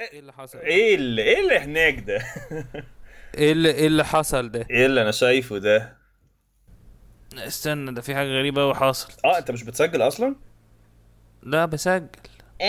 إيه اللي حصل؟ إيه اللي إيه اللي هناك ده؟ إيه اللي إيه اللي حصل ده؟ إيه اللي أنا شايفه ده؟ استنى ده في حاجة غريبة قوي حصلت. آه أنت مش بتسجل أصلا؟ لا بسجل.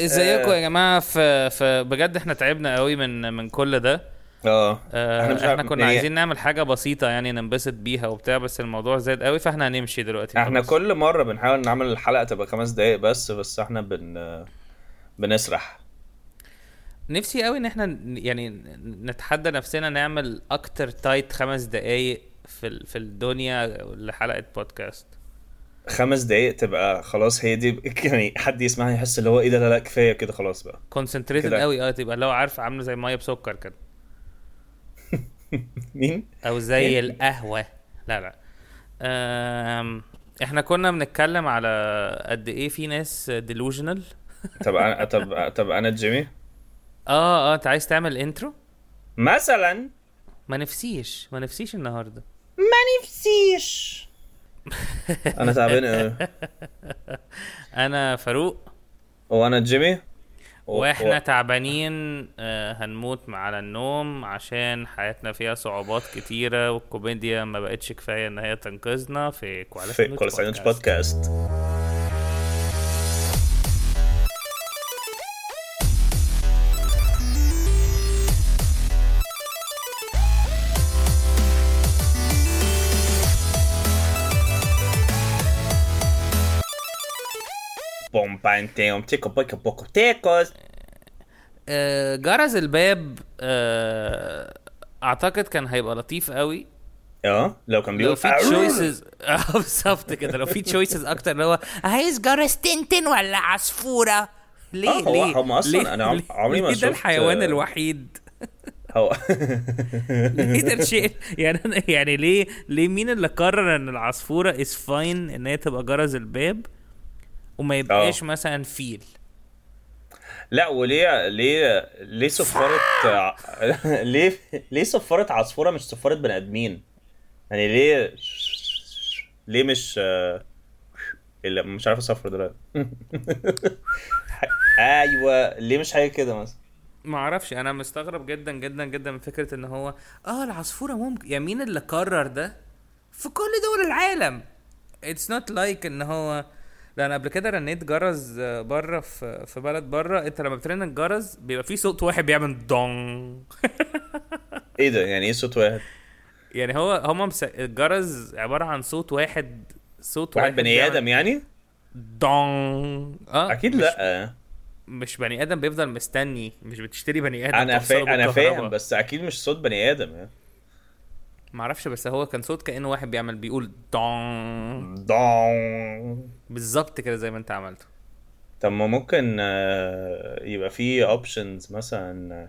إزيكم يا جماعة في في بجد إحنا تعبنا قوي من من كل ده. آه. آه، إحنا إحنا, مش عارف- كنا عايزين نعمل حاجة بسيطة يعني ننبسط بيها وبتاع بس الموضوع زاد قوي فإحنا هنمشي دلوقتي. إحنا خلاص. كل مرة بنحاول نعمل الحلقة تبقى خمس دقايق بس بس إحنا بن بنسرح. نفسي قوي إن إحنا يعني نتحدى نفسنا نعمل أكتر tight خمس دقايق في في الدنيا لحلقة بودكاست خمس دقايق تبقى خلاص هي دي يعني حد يسمعها يحس اللي هو إيه ده لا لا كفاية كده خلاص بقى. concentrated. قوي آه تبقى لو عارف عاملة زي مية بسكر كده. مين؟ أو زي القهوة. لا لا. أم... إحنا كنا بنتكلم على قد إيه في ناس delusional طب أنا طب طب أنا جيمي؟ آه آه أنت عايز تعمل intro مثلا. ما نفسيش ما نفسيش النهارده. ما نفسيش. أنا تعبان قوي أنا فاروق. وأنا جيمي؟ وإحنا و- تعبانين آه هنموت على النوم عشان حياتنا فيها صعوبات كتيرة والكوميديا ما بقتش كفاية إن هي تنقذنا في كوالا في كل science بودكاست بومبانتيوم تيكو بوكو بوكو تيكوز. آه جرس الباب آه اعتقد كان هيبقى لطيف قوي. آه لو كان لو بيقول في choices آه بالظبط كده. لو في choices أكتر اللي هو عايز جرس تنتن ولا عصفورة؟ ليه؟ آه، هو- ليه؟ هم أصلاً ليه- ليه- عمري ما ليه ده شفت- الحيوان الوحيد؟ هو ليه ده الشيء؟ يعني يعني ليه ليه مين اللي قرر إن العصفورة is fine إن هي تبقى جرس الباب؟ وما يبقاش مثلا فيل. لا وليه ليه ليه صفارة ليه ليه صفارة عصفورة مش صفارة بني آدمين؟ يعني ليه ليه مش الا مش عارف أصفر دلوقتي. أيوه ليه مش حاجة كده مثلا؟ ما أعرفش أنا مستغرب جدا جدا جدا من فكرة إن هو آه العصفورة ممكن يا مين اللي قرر ده؟ في كل دول العالم. it's not like إن هو لا أنا قبل كده رنيت جرس بره في في بلد بره. أنت لما بترن الجرس بيبقى في صوت واحد بيعمل دون إيه ده؟ يعني إيه صوت واحد؟ يعني هو هما مس... الجرس عبارة عن صوت واحد صوت واحد بني بيعمل آدم يعني؟ دون آه أكيد مش لأ. مش بني آدم بيفضل مستني مش بتشتري بني آدم أنا فا... أنا. فاهم بس أكيد مش صوت بني آدم يعني. معرفش بس هو كان صوت كأنه واحد بيعمل بيقول دون دون بالظبط كده زي ما انت عملته. طب ما ممكن آه، يبقى في options مثلا.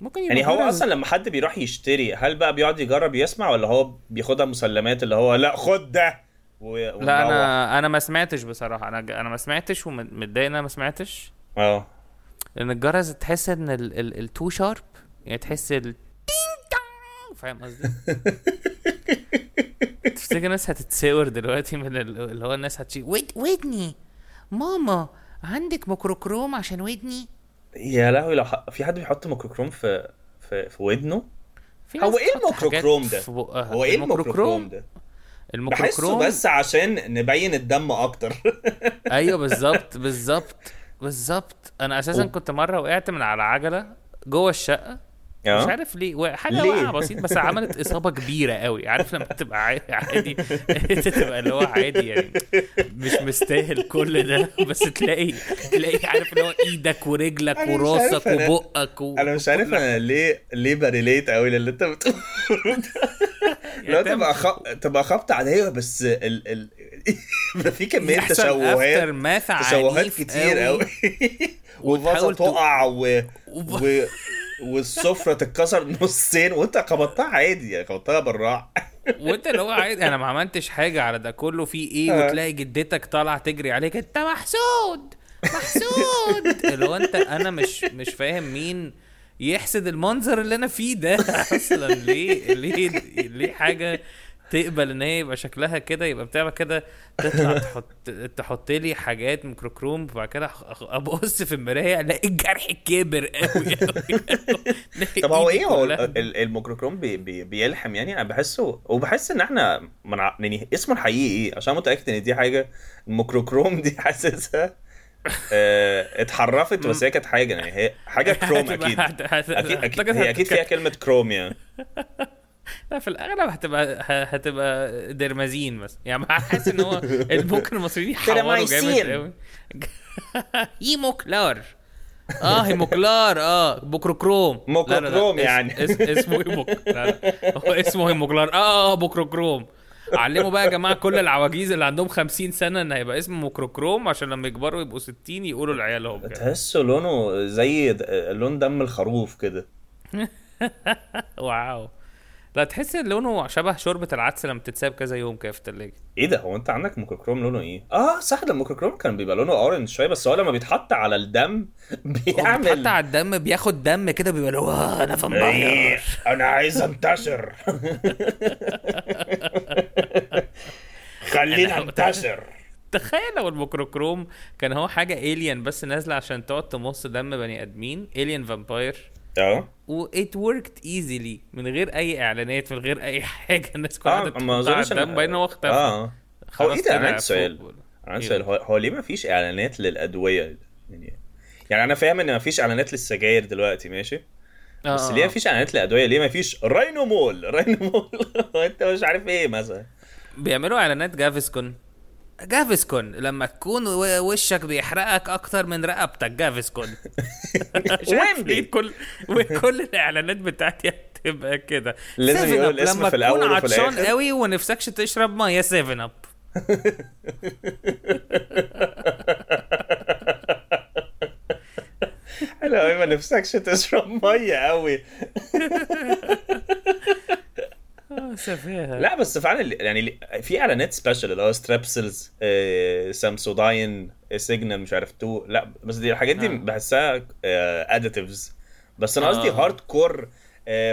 ممكن يبقى يعني هو أصلا لما حد بيروح يشتري هل بقى بيقعد يجرب يسمع ولا هو بياخدها مسلمات اللي هو لأ خد ده؟ و... لا؟ أنا أنا ما سمعتش بصراحة. أنا أنا ما سمعتش ومتضايق إن أنا ما سمعتش. آه. لأن الجرس تحس إن ال ال التو شارب يعني تحس ال فاهم قصدي؟ تفتكر الناس هتتساور دلوقتي من ال- اللي هو الناس هتشي ود ودني! ماما عندك ميكروكروم عشان ودني؟ يا لهوي لو ح... في حد بيحط ميكروكروم في في, في ودنه؟ في هو إيه الميكروكروم ده. هو إيه الميكروكروم ده؟ بحسه الميكروكروم بس عشان نبين الدم أكتر. أيوه بالظبط بالظبط بالظبط. أنا أساسا كنت مرة وقعت من على عجلة جوه الشقة. مش آه عارف ليه. حاجة ليه؟ بسيط بس عملت إصابة كبيرة قوي. عارف لما تبقى عا- عادي؟ انت تبقى اللي هو عادي يعني. مش مستاهل كل ده. بس تلاقي تلاقي عارف اللي هو إيدك ورجلك مش وراسك وبقك و... أنا مش عارف أنا ليه ليه بريليت قوي للي أنت بتقوله يعني لو تعمل- تبقى خ... تبقى خبطة عادية بس ال ال في كمية يحصل تشوهات تشوهات كتير قوي. ت- تقع و... و... والسفرة تتكسر نصين وانت خبطتها عادي يعني خبطتها بالراحة. وانت اللي هو عادي أنا ما عملتش حاجة على ده كله. في إيه؟ آه. وتلاقي جدتك طالعة تجري عليك انت محسود! محسود! اللي هو انت أنا مش مش فاهم مين يحسد المنظر اللي أنا فيه ده أصلا. ليه ليه ليه حاجة تقبل إن هي يبقى شكلها كده يبقى بتعمل كده تطلع تحط تحط لي حاجات ميكروكروم وبعد كده ابص في المراية ألاقي الجرح كبر قوي طب هو إيه هو ال- ال- الميكروكروم بي بي بيلحم يعني؟ أنا بحسه وبحس إن إحنا منع... يعني اسمه الحقيقي إيه عشان متأكد إن دي حاجة الميكروكروم دي حاسسها آه اتحرفت بس هي كانت حاجة يعني هي حاجة كروم أكيد. أكيد أكيد هي أكيد فيها كلمة كروم يعني. لا في الأغلب هتبقى هتبقى درمازين بس يعني حاسس إن هو ممكن المصريين يحوروا جامد. قوي هيموكلار. آه هيموكلار. آه بوكروكروم. موكروكروم يعني. اس- اسمه هيموك لا لا. هو اسمه هيموكلار. آه آه بوكروكروم. علموا بقى يا جماعة كل العواجيز اللي عندهم 50 سنة إن هيبقى اسمه موكروكروم عشان لما يكبروا يبقوا 60 يقولوا لعيالهم تحسه لونه زي لون دم الخروف كده. واو. لا تحس ان لونه شبه شوربة العدس لما تتساب كذا يوم كده في التلاجة. إيه ده؟ هو أنت عندك موكروكروم لونه إيه؟ آه صح ده الموكروكروم كان بيبقى لونه orange شوية بس هو لما بيتحط على الدم بيعمل حتى على الدم بياخد دم كده بيبقى اللي هو "آه، أنا إيه، فامباير أنا عايز أنتشر. خلينا أنتشر. تخيل لو الميكروكروم كان هو حاجة alien بس نازلة عشان تقعد تمص دم بني آدمين alien vampire آه. و it worked easily. من غير أي إعلانات من غير أي حاجة. الناس كلها قعدت ما أظنش باين هو اختفى آه. هو إيه ده؟ أنا عندي سؤال. عندي سؤال. هو, ليه ما فيش إعلانات للأدوية؟ يعني يعني أنا فاهم إن ما فيش إعلانات للسجاير دلوقتي ماشي؟ آه، بس آه، ليه آه. ما فيش إعلانات للأدوية؟ ليه ما فيش راينومول راينومول أنت مش عارف إيه مثلا. بيعملوا إعلانات جافسكون جافسكون لما تكون وشك بيحرقك أكتر من رقبتك عارف ويمبي. ليه كل وكل الإعلانات بتاعتي هتبقى كده لازم 7 يقول الاسم لما في تكون وفي عطشان الآخر. قوي ونفسكش تشرب مية 7 اب حلو قوي ما نفسكش تشرب مية قوي لا بس فعلا يعني في إعلانات special اللي هو ستريبسلز آه، سامسوداين آه، سيجنال مش عارف two لا بس دي الحاجات دي آه. بحسها additives بس أنا قصدي آه. hard core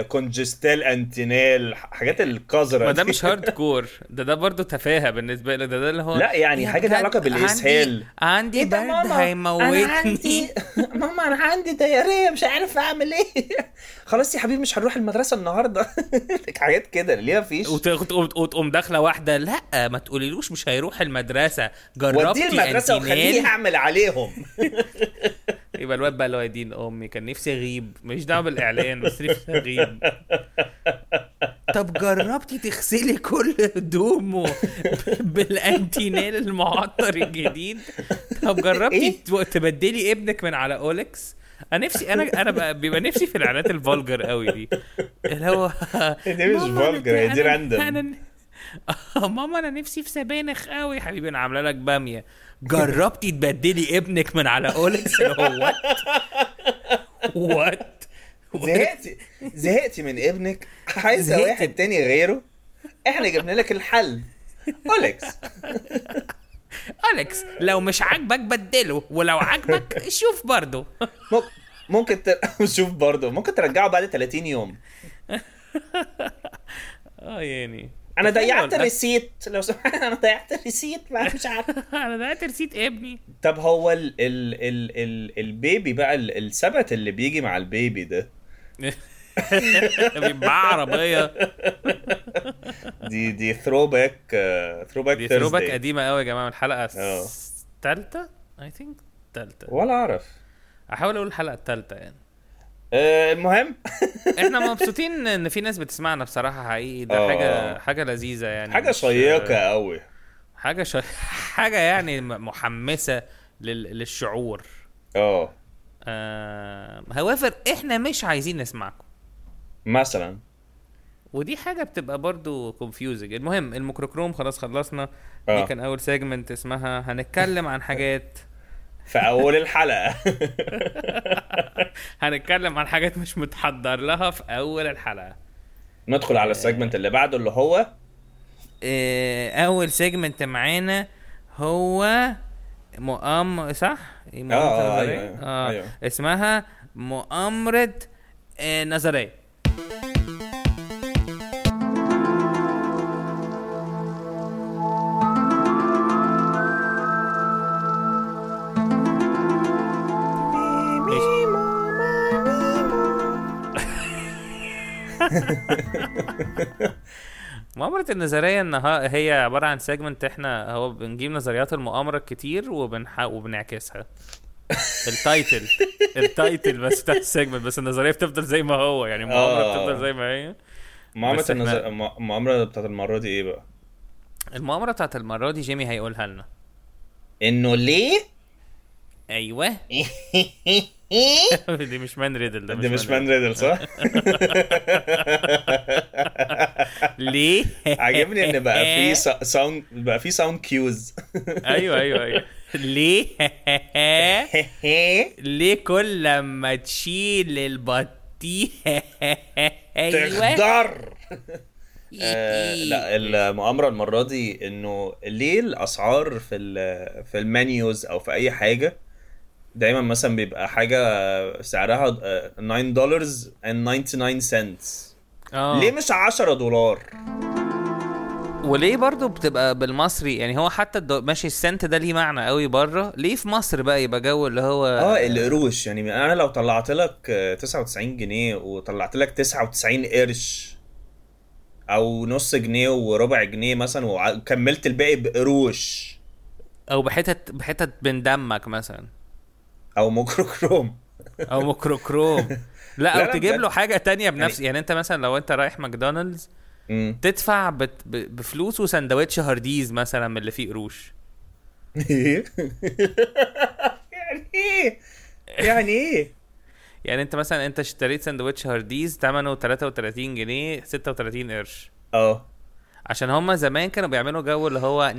كونجستال انتينال حاجات القذرة ما ده. مش هارد كور ده ده برضه تفاهة بالنسبة لي. ده ده اللي هو لا، يعني يا حاجة ليها بجد علاقة بالإسهال. عندي, عندي إيه برد هيموتني. عندي ماما أنا عندي ديارية مش عارف أعمل إيه. خلاص يا حبيبي مش هنروح المدرسة النهارده. حاجات كده ليه مفيش؟ وت- وتقوم داخلة واحدة. لا ما تقوليلوش مش هيروح المدرسة. جربتي وديه المدرسة وخليه يعمل عليهم. يبقى الواد بقى اللي هو يا دين أمي كان نفسي أغيب. مش دعوة بالإعلان بس نفسي أغيب. طب جربتي تغسلي كل هدومه بالأنتينال المعطر الجديد؟ طب جربتي إيه؟ تبدلي ابنك من على اولكس أنا نفسي أنا أنا بقى بيبقى نفسي في الإعلانات ال vulgar قوي دي. اللي هو دي مش هي دي آه، ماما أنا نفسي في سبانخ قوي. حبيبي أنا عاملة لك بامية. جربتي تبدلي ابنك من على اولكس اللي هو what what زهقتي. زهقتي من ابنك. عايزة. واحد تاني غيره؟ إحنا جبنا لك الحل. اولكس اولكس لو مش عاجبك بدله ولو عاجبك شوف برضه. ممكن ممكن ت... شوف برضه. ممكن ترجعه بعد 30 يوم. آه يعني أنا ضيعت. ال receipt لو سمحت أنا ضيعت ال receipt ما مش عارف. أنا ضيعت receipt ابني. طب هو ال ال ال ال ال baby بقى ال- ال set اللي بيجي مع ال baby ده؟ بيبقى عربية. دي دي throwback throwback دي throwback قديمة قوي يا جماعة من الحلقة آه. الثالثة؟ I think الثالثه ولا أعرف. أحاول أقول الحلقة الثالثة يعني. آه، المهم. إحنا مبسوطين ان في ناس بتسمعنا بصراحة حقيقي. ده آه. حاجة حاجة لذيذة يعني حاجة شيقة قوي حاجة ش... حاجة يعني محمسة لل... للشعور. آه. آه... however إحنا مش عايزين نسمعكم. مثلا. ودي حاجة بتبقى برضو confusing. المهم الميكروكروم خلاص خلصنا. آه. دي كان أول segment اسمها هنتكلم عن حاجات في أول الحلقة هنتكلم عن حاجات مش متحضر لها في أول الحلقة ندخل على ال segment اللي بعده اللي هو آه، أول segment معانا هو مؤام صح؟ مؤامرة آه، آه، نظرية؟ أيوة، أيوة، آه. أيوة. اسمها مؤامرة آه، مؤامرة النظرية إنها هي عبارة عن segment إحنا هو بنجيب نظريات المؤامرة الكتير وبنح... وبنعكسها ال title ال title بس بتاع ال segment بس النظرية بتفضل زي ما هو يعني المؤامرة آه. بتفضل زي ما هي مؤامرة النظر... الم- المؤامرة بتاعت المرة دي إيه بقى؟ المؤامرة بتاعت المرة دي جيمي هيقولها لنا إنه ليه؟ أيوه دي مش man riddle ده دي مش man riddle صح؟ ليه؟ عاجبني إن بقى في sound بقى في sound cues أيوه أيوه أيوه. ليه؟ ليه كل لما تشيل البطيخ؟ أيوه. تقدر آه، لا المؤامرة المرة دي إنه ليه الأسعار في ال- في ال menus أو في أي حاجة دايما مثلا بيبقى حاجة سعرها آه، 9 دولار and 99 cents. آه. ليه مش 10 دولار؟ وليه برضو بتبقى بالمصري؟ يعني هو حتى الدو... ماشي السنت ده ليه معنى قوي بره. ليه في مصر بقى يبقى جو اللي هو آه القروش. يعني أنا لو طلعت لك آه، 99 جنيه وطلعت لك 99 قرش أو نص جنيه وربع جنيه مثلا وكملت الباقي بقروش. أو بحتت بحتت من دمك مثلا. أو ميكروكروم. أو ميكروكروم. لا لا، أو تجيب. له حاجة تانية بنفس يعني أنت مثلا لو أنت رايح ماكدونالدز. تدفع بت... ب... بفلوس وسندوتش هارديز مثلا من اللي فيه قروش. يعني إيه؟ يعني إيه؟ يعني أنت مثلا أنت اشتريت سندوتش هارديز ثمنه 33 جنيه 36 قرش. آه. عشان هما زمان كانوا بيعملوا جو اللي هو 9.99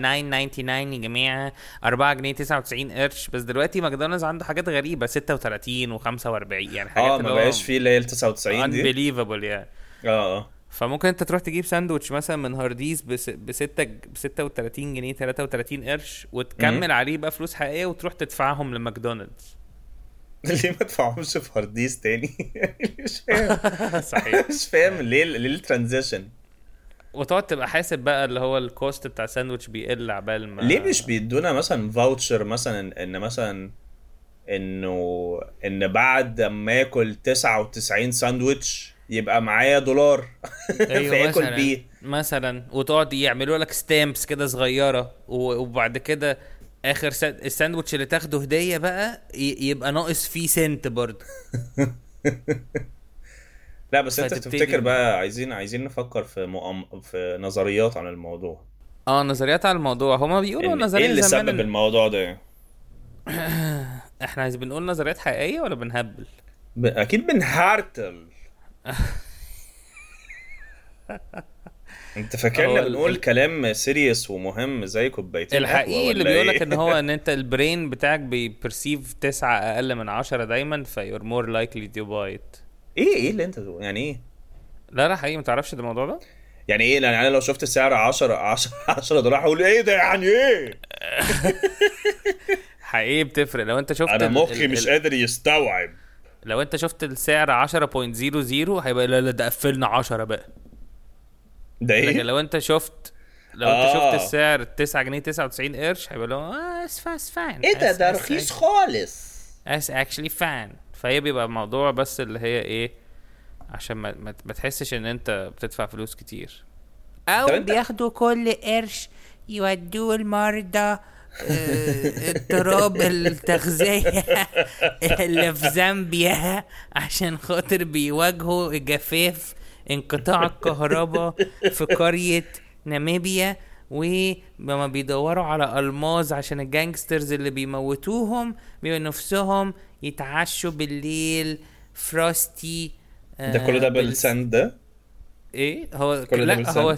يا جماعة 4 جنيه 99 قرش بس دلوقتي ماكدونالدز عنده حاجات غريبة 36 و45 يعني حاجات آه ما بقاش فيه اللي هي ال 99 دي؟ unbelievable يعني. آه آه. فممكن انت تروح تجيب ساندوتش مثلا من هارديز بس ب 6 ب 36 جنيه 33 قرش وتكمل عليه بقى فلوس حقيقية وتروح تدفعهم لماكدونالدز. ليه ما تدفعهمش في هارديز تاني؟ مش فاهم. صحيح. مش فاهم ليه ليه ال transition وتقعد تبقى حاسب بقى اللي هو ال cost بتاع الساندوتش بيقل عبال ما ليه مش بيدونا مثلا voucher مثلا إن مثلا إنه إن بعد ما اكل 99 ساندوتش يبقى معايا دولار فاكل مثلا بيه مثلا وتقعد يعملوا لك stamps كده صغيرة وبعد كده آخر سا... الساندوتش اللي تاخده هدية بقى. يبقى ناقص فيه سنت برضه لا بس انت تفتكر بقى عايزين عايزين نفكر في مؤم... في نظريات عن الموضوع. آه نظريات على الموضوع. هما بيقولوا إن- النظريه إيه اللي سبب الموضوع ده؟ إحنا عايز بنقول نظريات حقيقية ولا بنهبل؟ ب... أكيد بنهرتل أنت فاكرنا بنقول ال- كلام serious ومهم زي كوبايتين الحقيقي اللي بيقول إيه؟ لك إن هو إن أنت ال brain بتاعك بي perceive تسعة أقل من عشرة دايما you're more likely to buy it إيه إيه اللي انت يعني إيه؟ لا لا حقيقي ما تعرفش الموضوع ده؟ يعني إيه؟ يعني أنا لو شفت السعر 10 10 10 دولار هقول إيه ده يعني إيه؟ حقيقي بتفرق. لو انت شفت أنا مخي مش قادر يستوعب. لو انت شفت السعر 10.00 هيبقى لا لا ده قفلنا 10 بقى. ده لكن إيه؟ لو انت شفت لو انت آه. شفت السعر 9 جنيه 99 قرش هيبقى له آه fine إيه ده؟ ده رخيص خالص. That's actually fine. فهي بيبقى الموضوع بس اللي هي إيه عشان ما, ما, تحسش إن أنت بتدفع فلوس كتير. أو بياخدوا كل قرش يودوه المرضى آه، اضطراب التغذية اللي في زامبيا عشان خاطر بيواجهوا جفاف انقطاع الكهرباء في قرية ناميبيا ولما بيدوروا على ألماظ عشان الجانجسترز اللي بيموتوهم بيبقوا نفسهم يتعشوا بالليل فروستي ده كل ده بالسند ده؟ إيه؟ هو كل لا. هو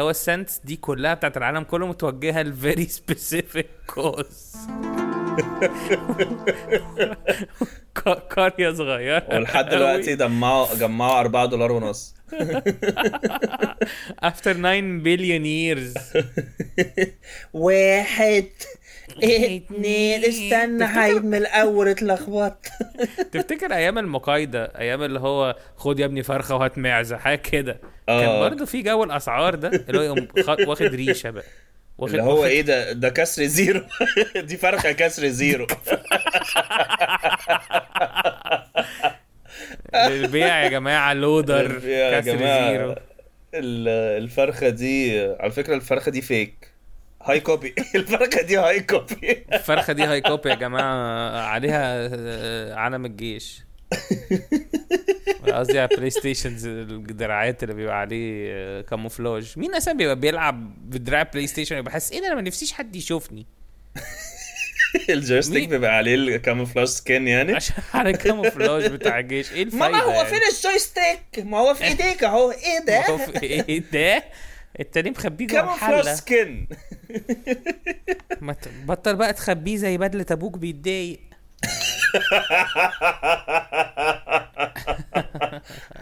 هو ال cents دي كلها بتاعت العالم كله متوجهة ل very specific cause قرية صغيرة ولحد دلوقتي جمعوا جمعوا 4 دولار ونص. after 9 billion years واحد. اتنين، استنى، هعيد من الأول اتلخبطت. تفتكر أيام المقايضة أيام اللي هو خد يا ابني فرخة وهات معزه حاجة كده. آه. كان برضه في جو الأسعار ده اللي هو يقوم واخد ريشة بقى. واخد اللي هو واخد- إيه ده؟ ده كسر زيرو. دي فرخة كسر زيرو. البيع يا جماعة لودر كسر جماعة. زيرو. ال- الفرخة دي على فكرة الفرخة دي fake. high copy الفرخه دي هاي كوبي الفرخه دي high copy يا جماعة عليها آه، علم الجيش. قصدي على بلاي ستيشنز الدراعات اللي بيبقى عليه آه، camouflage مين أصلا بيبقى بيلعب بدراع بلاي ستيشن يبقى حاسس إيه ده؟ أنا ما نفسيش حد يشوفني. ال joystick؟ بيبقى عليه ال camouflage skin يعني. عشان على ال camouflage بتاع الجيش. إيه الفايدة ماما هو يعني؟ فين ال joystick؟ ما هو في إيديك أهو. إيه هو ده إيه ده؟ انت ليه مخبيه جوه الحلة. skin ما بطل بقى تخبيه زي بدله أبوك بيتضايق.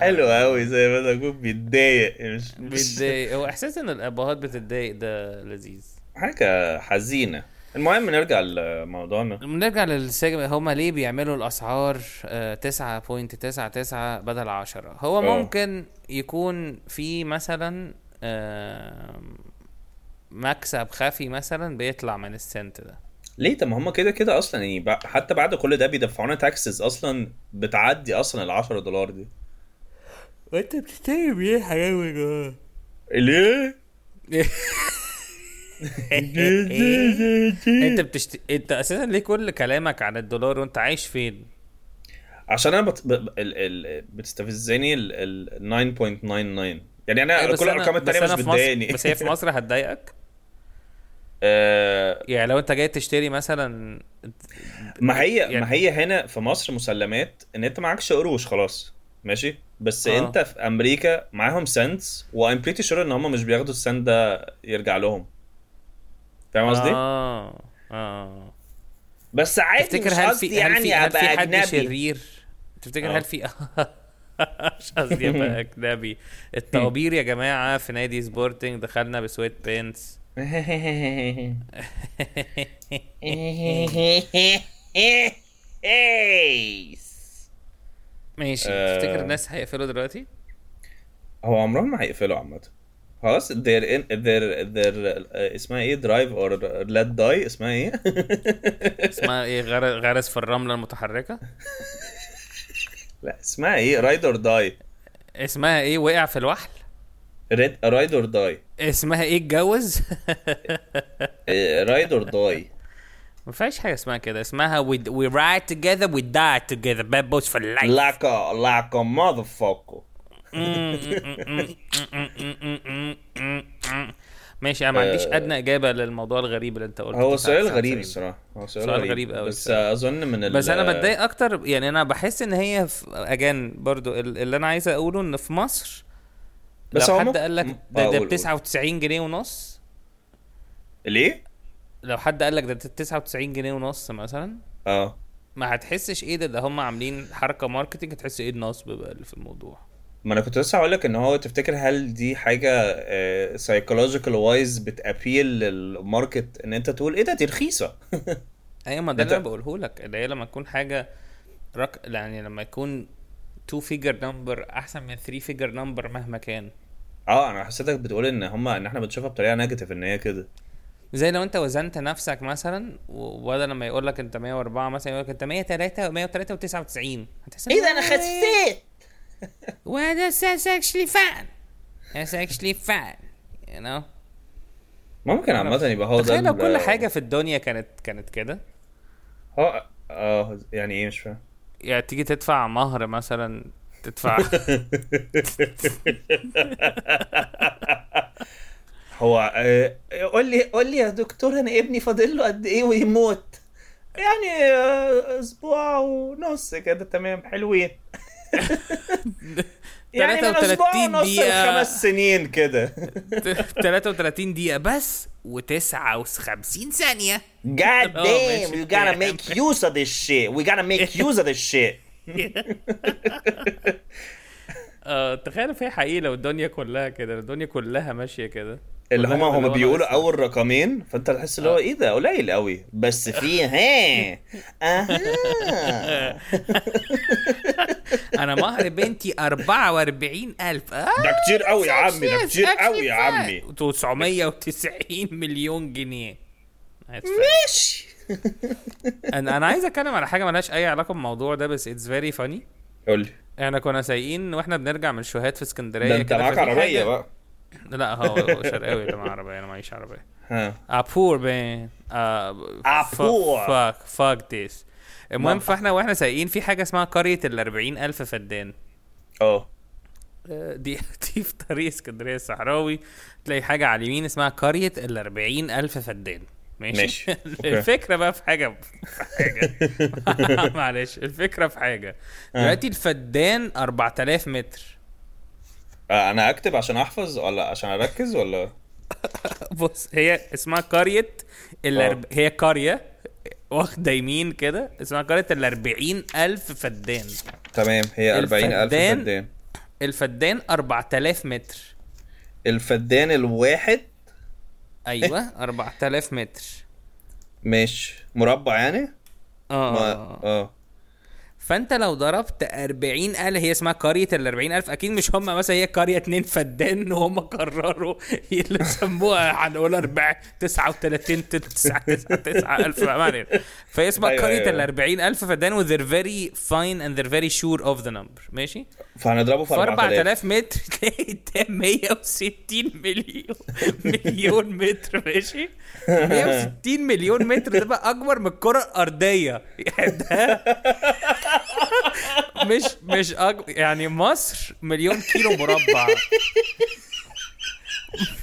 حلو قوي زي ما اكون بيتضايق. مش بيتضايق. هو إحساس إن الأبهات بتتضايق ده لذيذ. حاجة حزينة. المهم نرجع لموضوعنا. نرجع للسجن. هما ليه بيعملوا الأسعار آه، 9.99 بدل 10 هو آه. ممكن يكون في مثلا مكسب خفي مثلا بيطلع من السنت ده. ليه؟ طب ما هم كده كده أصلا يعني حتى بعد كل ده بيدفعونا تاكسز أصلا بتعدي أصلا ال 10 دولار دي. وانت بتشتري بيه حاجة جوه ليه؟ أنت بتشت... أنت أساسا ليه كل كلامك عن الدولار وأنت عايش فين؟ عشان أنا بت... ب- ال... ال... بتستفزني ال... ال 9.99 يعني أنا أيوة، كل الأرقام التانية بس مش بتضايقني. بس هي في مصر هتضايقك؟ آه، يعني لو أنت جاي تشتري مثلا ما هي يعني- ما هي هنا في مصر مسلمات إن أنت معكش قروش خلاص ماشي؟ بس آه. أنت في أمريكا معاهم cents و I'm pretty sure إن هم مش بياخدوا السنت ده يرجع لهم. فاهم قصدي؟ آه آه. بس عادي تفتكر مش هل في هل يعني في هل في حد أجنبي. شرير؟ تفتكر آه. هل في مش قصدي ابقى أجنبي. الطوابير يا جماعة في نادي سبورتنج دخلنا ب sweatpants ماشي. آه. تفتكر الناس هيقفلوا دلوقتي؟ هو عمرهم ما هيقفلوا عامة. خلاص they're in they're they're uh, اسمها إيه؟ drive or let die اسمها إيه؟ اسمها إيه؟ غر- غرس في الرملة المتحركة؟ لا اسمها إيه؟ ride or die اسمها إيه؟ وقع في الوحل؟ ride or die اسمها إيه اتجوز؟ رايد اور داي ما فيهاش حاجة اسمها كده. اسمها we, we ride together we die together. Bad boys for life. Like a like a motherfucker. ماشي أنا ما عنديش آه. أدنى إجابة للموضوع الغريب اللي أنت قلته هو سؤال 99. غريب الصراحة هو سؤال, سؤال غريب, أوي بس. أظن من بس أنا بتضايق أكتر يعني أنا بحس إن هي اجان برضو ال- اللي أنا عايز أقوله إن في مصر بس لو حد قال لك ده ده ب قول. 99 جنيه ونص ليه؟ لو حد قال لك ده 99 جنيه ونص مثلا آه ما هتحسش إيه ده ده هم عاملين حركة marketing هتحس إيه النصب بقى اللي في الموضوع ما أنا كنت لسه هقول لك إن هو تفتكر هل دي حاجة psychological wise بت appeal لل market إن أنت تقول إيه ده؟ دي رخيصة. أيوه ما ده اللي أنا بقوله لك اللي هي لما تكون حاجة رق... يعني لما يكون 2 figure number أحسن من 3 figure number مهما كان. آه أنا حسيتك بتقول إن هما إن إحنا بنشوفها بطريقة negative إن هي كده. زي لو أنت وزنت نفسك مثلا وبدل لما يقول لك انت 104 مثلا يقول لك انت 103 103 و99 هتحس إيه ده؟ أنا خسيت! Well, that's, that's actually fine. That's actually fine. You know? ممكن عامة يبقى هو ده لو كل حاجة في الدنيا كانت كانت كده هو آه يعني إيه مش فاهم يعني تيجي تدفع مهر مثلا تدفع هو آه، قول لي قول لي يا دكتور أنا ابني فاضل له قد إيه ويموت يعني آه، أسبوع ونص كده تمام حلوين يعني من أسبوع 33 ونص دقيقة. لخمس سنين كده 33 دقيقة بس و59 ثانية God Oh, damn, we gotta make use of this shit. We gotta make use of this shit. آه تخيل في حقيقي لو الدنيا كلها كده الدنيا كلها ماشية كده اللي هما هما باللون بيقولوا. أول رقمين فأنت تحس اللي هو إيه ده؟ قليل قوي. بس في ها. أها. أنا مهر بنتي 44000 آه ده كتير قوي يا عمي ده كتير قوي يا. عمي. 990 مليون جنيه. ماشي. أنا أنا عايز أتكلم على حاجة ملهاش أي علاقة بالموضوع ده بس it's very funny قول لي إحنا كنا سايقين وإحنا بنرجع من الشوهات في اسكندرية ده أنت معاك عربية بقى. لا هو شرقاوي معاه عربية أنا معيش عربية. ها. a poor man a poor. fuck fuck this المهم فاحنا وإحنا سايقين في حاجة اسمها قرية ال 40000 فدان. آه آه، دي دي في طريق اسكندرية الصحراوي. تلاقي حاجة على اليمين اسمها قرية ال 40000 فدان. ماشي, ماشي. الفكرة بقى في حاجة في حاجة. معلش الفكرة في حاجة. دلوقتي الفدان 4000 متر. آه، أنا أكتب عشان أحفظ ولا عشان أركز ولا؟ بص هي اسمها قرية الأرب... هي قرية واخدة يمين كده اسمها قرية الأربعين ألف فدان. تمام هي 40000 الفدان- فدان. الفدان أربعة آلاف متر. الفدان الواحد؟ أربعة آلاف متر. مش مربع يعني؟ آه. آه. فانت لو ضربت أربعين ألف هي اسمها قرية الأربعين ألف أكيد مش هم مثلا هي قرية اتنين فدان وهم قرروا اللي سموها هنقول أربعة تسعة وتلاتين تسعة تسعة تسعة ألف ما علينا فهي اسمها أيوة، قرية أيوة. الأربعين ألف فدان و they're very fine and they're very sure of the number ماشي؟ فهنضربه في في 4000 4000 متر تلاقي ده 160 مليون مليون متر ماشي؟ 160 مليون متر ده بقى أكبر من الكرة الأرضية. يعني ده مش مش أكبر يعني مصر مليون كيلو مربع.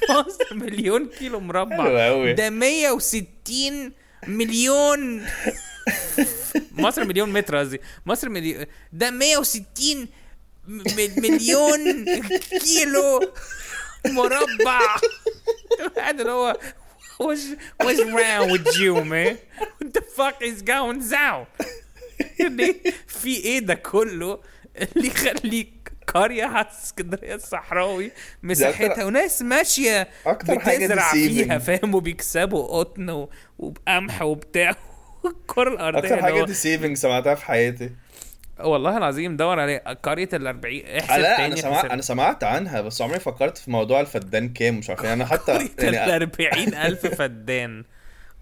مصر مليون كيلو مربع. ده 160 مليون. مصر مليون متر قصدي. مصر مليون ده 160 م- مليون كيلو مربع. هذا اللي هو what's, what's wrong with you man? What the fuck is going down يعني في إيه ده كله اللي يخليك قرية على اسكندرية الصحراوي مساحتها وناس ماشية أكتر حاجة بتزرع. فيها فاهم؟ وبيكسبوا قطن وبقمح وبتاع الكرة الأرضية أكتر حاجة دي سيفنج سمعتها في حياتي. والله العظيم دور عليه قرية الأربعين آه، احسب لا تاني أنا سمعت أنا سمعت عنها بس عمري فكرت في موضوع الفدان كام مش عارف يعني أنا حتى قرية يعني الأربعين ألف فدان.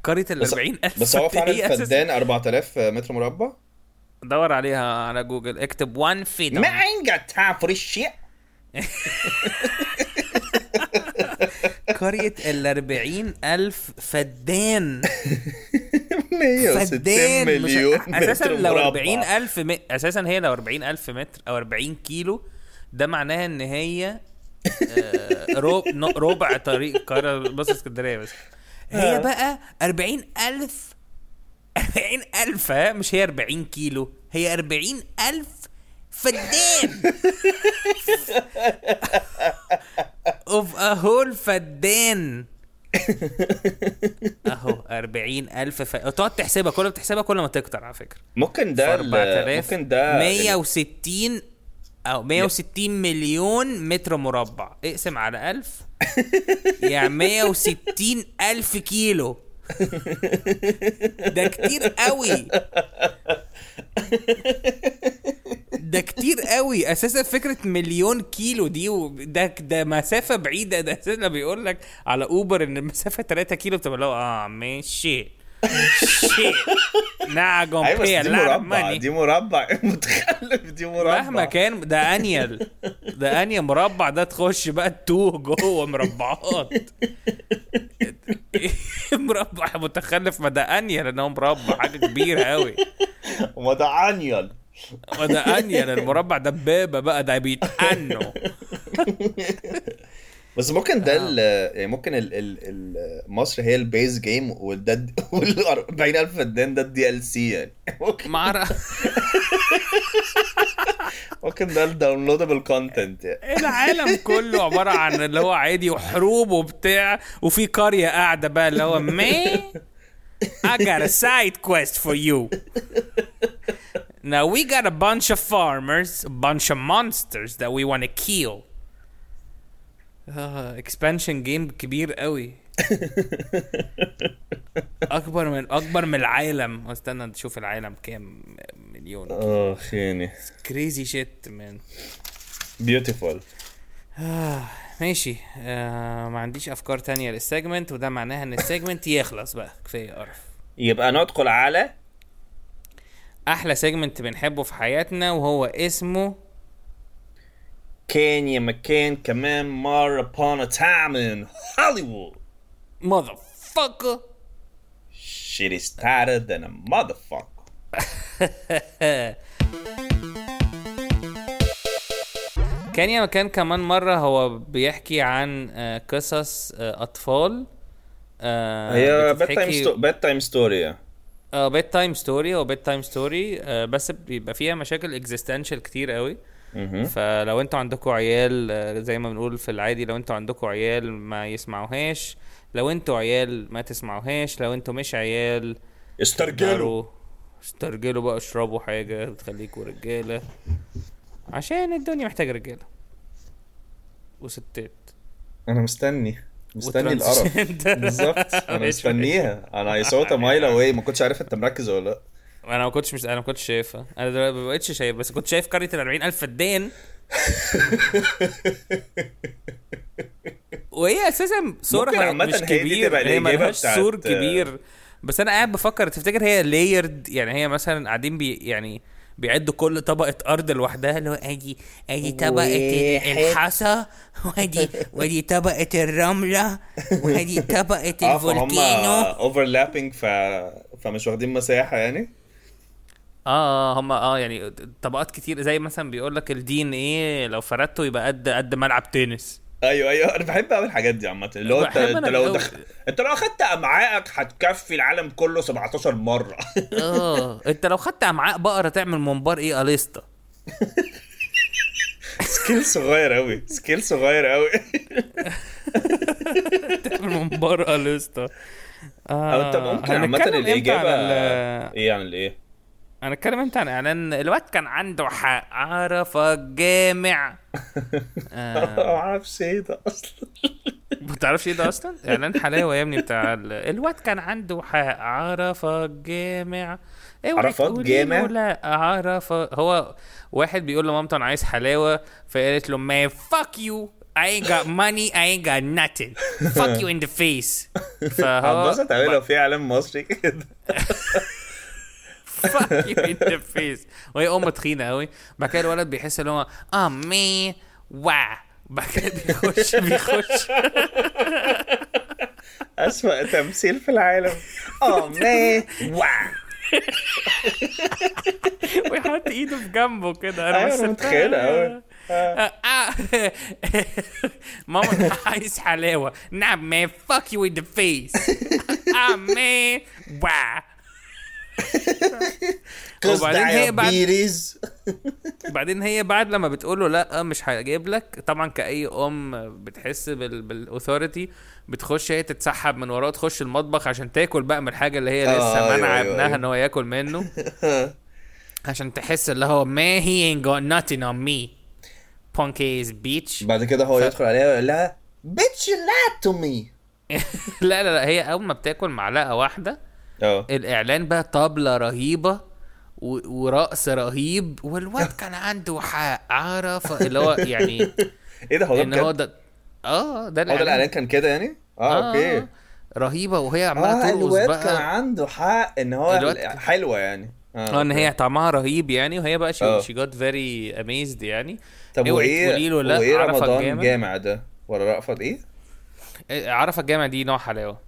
قرية بس, الأربعين ألف بس هو. فعلا الفدان 4000 متر مربع؟ دور عليها على جوجل. اكتب وان فيدون ما time for this shit. قرية الأربعين ألف فدان. 160 فدان. مش- مليون أساسا لو مربع. 40 ألف م... أساسا هي لو 40 ألف متر أو 40 كيلو ده معناها إن هي آه، ربع طريق القاهرة بص اسكندرية بس. هي آه. بقى 40 ألف 40 ألف ها؟ مش هي 40 كيلو هي 40 ألف فدان. اوف ا هول فدان. أهو 40 ألف ف... تقعد تحسبها كل ما بتحسبها كل ما تكتر على فكرة. ممكن ده ال- 4000 ممكن ده 160 أو 160 مليون متر مربع. اقسم على 1000 يعني 160 ألف كيلو. ده كتير قوي. ده كتير قوي. أساسا فكرة مليون كيلو دي و- ده ده مسافة بعيدة. ده أساسا بيقول لك على أوبر إن المسافة 3 كيلو بتبقى لو آه ماشي. بس pay a دي مربع دي مربع. متخلف دي مربع. مهما كان ده أنيل. ده أنيل مربع. ده تخش بقى تتوه جوه مربعات. مربع متخلف. ما ده أنيل ان هو مربع حاجة كبيرة قوي وما ده عنيل ما ده أنيل المربع دبابه بقى ده بيتأنوا بس ممكن ده ال يعني ممكن ال ال ال مصر هي ال base game وده وال 40000 فدان ده ال DLC يعني. ممكن معرف ممكن ده ال downloadable content يعني. العالم كله عبارة عن اللي هو عادي وحروب وبتاع وفي قرية قاعدة بقى اللي هو man I got a side quest for you. Now we got a bunch of farmers a bunch of monsters that we want to kill. آه expansion game كبير قوي. أكبر من أكبر من العالم. استنى نشوف العالم كام مليون. اخ يعني crazy shit man beautiful ماشي. آه ما عنديش أفكار تانية لل segment وده معناها إن ال segment يخلص بقى. كفاية قرف. يبقى ندخل على أحلى segment بنحبه في حياتنا وهو اسمه كان يا مكان كمان مرة upon a time in Hollywood. Motherfucker. Shit is tighter than a motherfucker. كان يا مكان كمان مرة هو بيحكي عن آه، قصص آه، أطفال. آه، هي بيت تايم. بيت تايم ستوري آه بيت تايم ستوري هو بيت تايم ستوري بس بيبقى فيها مشاكل اكزيستنشال كتير قوي. فلو أنتوا عندكم عيال زي ما بنقول في العادي لو أنتوا عندكم عيال ما يسمعوهاش لو أنتوا عيال ما تسمعوهاش لو أنتوا مش عيال استرجلوا. استرجلوا بقى اشربوا حاجة بتخليكوا رجالة. عشان الدنيا محتاجة رجالة. وستات. أنا مستني. مستني القرف. بالظبط. أنا مستنيها. أنا صوت مايل اواي ما كنتش عارف أنت مركز ولا لأ. أنا ما كنتش مش... أنا ما كنتش شايفها. أنا دلوقتي ما بقتش شايف بس كنت شايف قرية ال 40000 فدان. وهي أساسا صورها ممكن عامة مش كبير تبقى هي ملهاش بتاعت- سور كبير. بس أنا قاعد بفكر تفتكر هي layered يعني هي مثلا قاعدين بي يعني بيعدوا كل طبقة أرض لوحدها اللي هو ادي ادي طبقة. الحصى وادي وادي طبقة الرملة وادي طبقة آه فهم الفولكانو. اوفرلابنج ف... فمش واخدين مساحة يعني؟ آه آه هم آه يعني طبقات كتير زي مثلا بيقول لك ال DNA لو فردته يبقى قد قد ملعب تنس. أيوه أيوه. أنا بحب قوي الحاجات دي عامة. اللي هو انت, أنت لو دخ... أنت لو أخدت امعائك هتكفي العالم كله 17 مرة. آه. أنت لو خدت أمعاء بقرة تعمل منبار إيه أليستا؟ سكيل صغير قوي سكيل صغير قوي تعمل منبار أليستا. أو أنت ممكن عامة هنتكلم إمتى الإجابة عن ال- إيه عن الايه؟ هنتكلم إمتى؟ عن اعلان الواد كان عنده حق. عرفة جامع آه. ما أعرفش إيه ده أصلا. ما تعرفش إيه ده أصلا؟ إعلان حلاوة يا ابني بتاع ال... الواد كان عنده حق عرفة جامع عرفات جامع؟ لا عرفة. هو واحد بيقول لمامته أنا عايز حلاوة. فقالت له ما fuck you. I ain't got money. I ain't got nothing. Fuck you in the face. فهو قوي لو في اعلان مصري كده. fuck you in the face. وهي أم تخينة قوي بعد كده الولد بيحس ان هو آه مي وا بعد كده بيخش بيخش. أسوأ تمثيل في العالم. آه مان واو ويحط إيده في جنبه كده. أيوة، أنا مثلتها. متخيلة أوي. آه، آه. ماما عايز حلاوة. نعم man fuck you in the face. آه man وا وبعدين هي بعد بعدين هي بعد لما بتقول له لا مش هجيب لك طبعا كأي أم بتحس بال بال authority بتخش هي تتسحب من وراه تخش المطبخ عشان تاكل بقى من الحاجة اللي هي آه، لسه أيوة، منع أيوة، ابنها أيوة. إن هو ياكل منه. عشان تحس اللي هو ما he ain't got nothing on me. Ass bitch. بعد كده هو يدخل عليها ويقول لها bitch you lied to me. لا لا لا هي أول ما بتاكل معلقة واحدة آه الإعلان بقى طبلة رهيبة و- ورقص رهيب والواد كان عنده حق عرف اللي هو يعني إيه ده هو ده إن هو؟ ده آه ده هو ده الإعلان كان كده يعني؟ آه okay رهيبة وهي عمالة آه ترقص الواد كان بقى عنده حق إن هو كان- حلوة يعني آه إن okay. هي طعمها رهيب يعني وهي بقى آه. she got very amazed يعني طب وايه تقولي له لأ وإيه رمضان. جامع ده ولا رأفت إيه؟ إيه، عرفه الجامع دي نوع حلاوة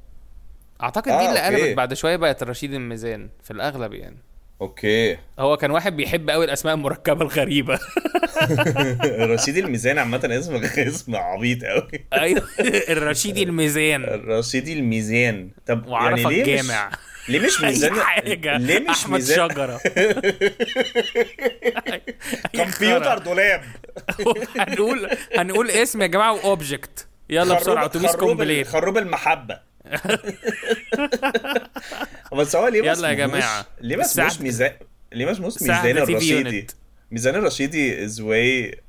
أعتقد آه، دي اللي okay. قلبت بعد شوية بقت رشيد الميزان في الأغلب يعني. okay. هو كان واحد بيحب قوي الأسماء المركبة الغريبة. رشيد الميزان عامة اسم اسم عبيط قوي. أيوه. الرشيدي الميزان. رشيدي الميزان. طب يعني ليه الجامع مش ليه مش ميزان اي حاجة. ليه مش أحمد ميزان شجرة. كمبيوتر. دولاب. هنقول هنقول اسم يا جماعة و object يلا بسرعة أتوبيس complete. خروب المحبة. بس هو ليه يلا يا جماعة. ليه ما اسموش ميزان ليه ما اسموش الساعة ميزان الرشيدي. ميزان الرشيدي از واي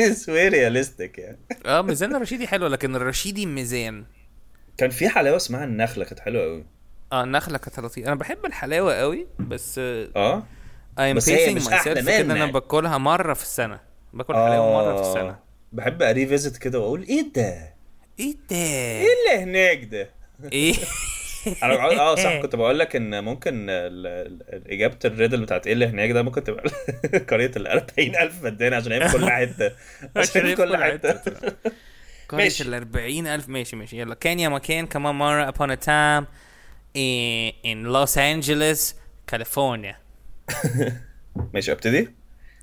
از واي رياليستيك يعني. آه ميزان الرشيدي حلو لكن الرشيدي ميزان. كان في حلاوة اسمها النخلة كانت حلوة قوي آه النخلة كانت لطيفة. أنا بحب الحلاوة قوي بس آه. ايم بس هي مش سيلف كده. أنا باكلها مرة في السنة. باكل حلاوة مرة في السنة. بحب اريفيزت كده وأقول إيه ده؟ إيه ده؟ إيه اللي هناك ده؟ إيه. أنا آه صح كنت بقول لك إن ممكن إجابة الريدل بتاعت إيه اللي هناك ده ممكن تبقى قرية ال 40000 فدان عشان هي في كل حتة. عشان هي في كل حتة. ماشي. ال 40000 ماشي ماشي. يلا. كان يا مكان كمان مرة upon a time in, Los Angeles كاليفورنيا ماشي أبتدي.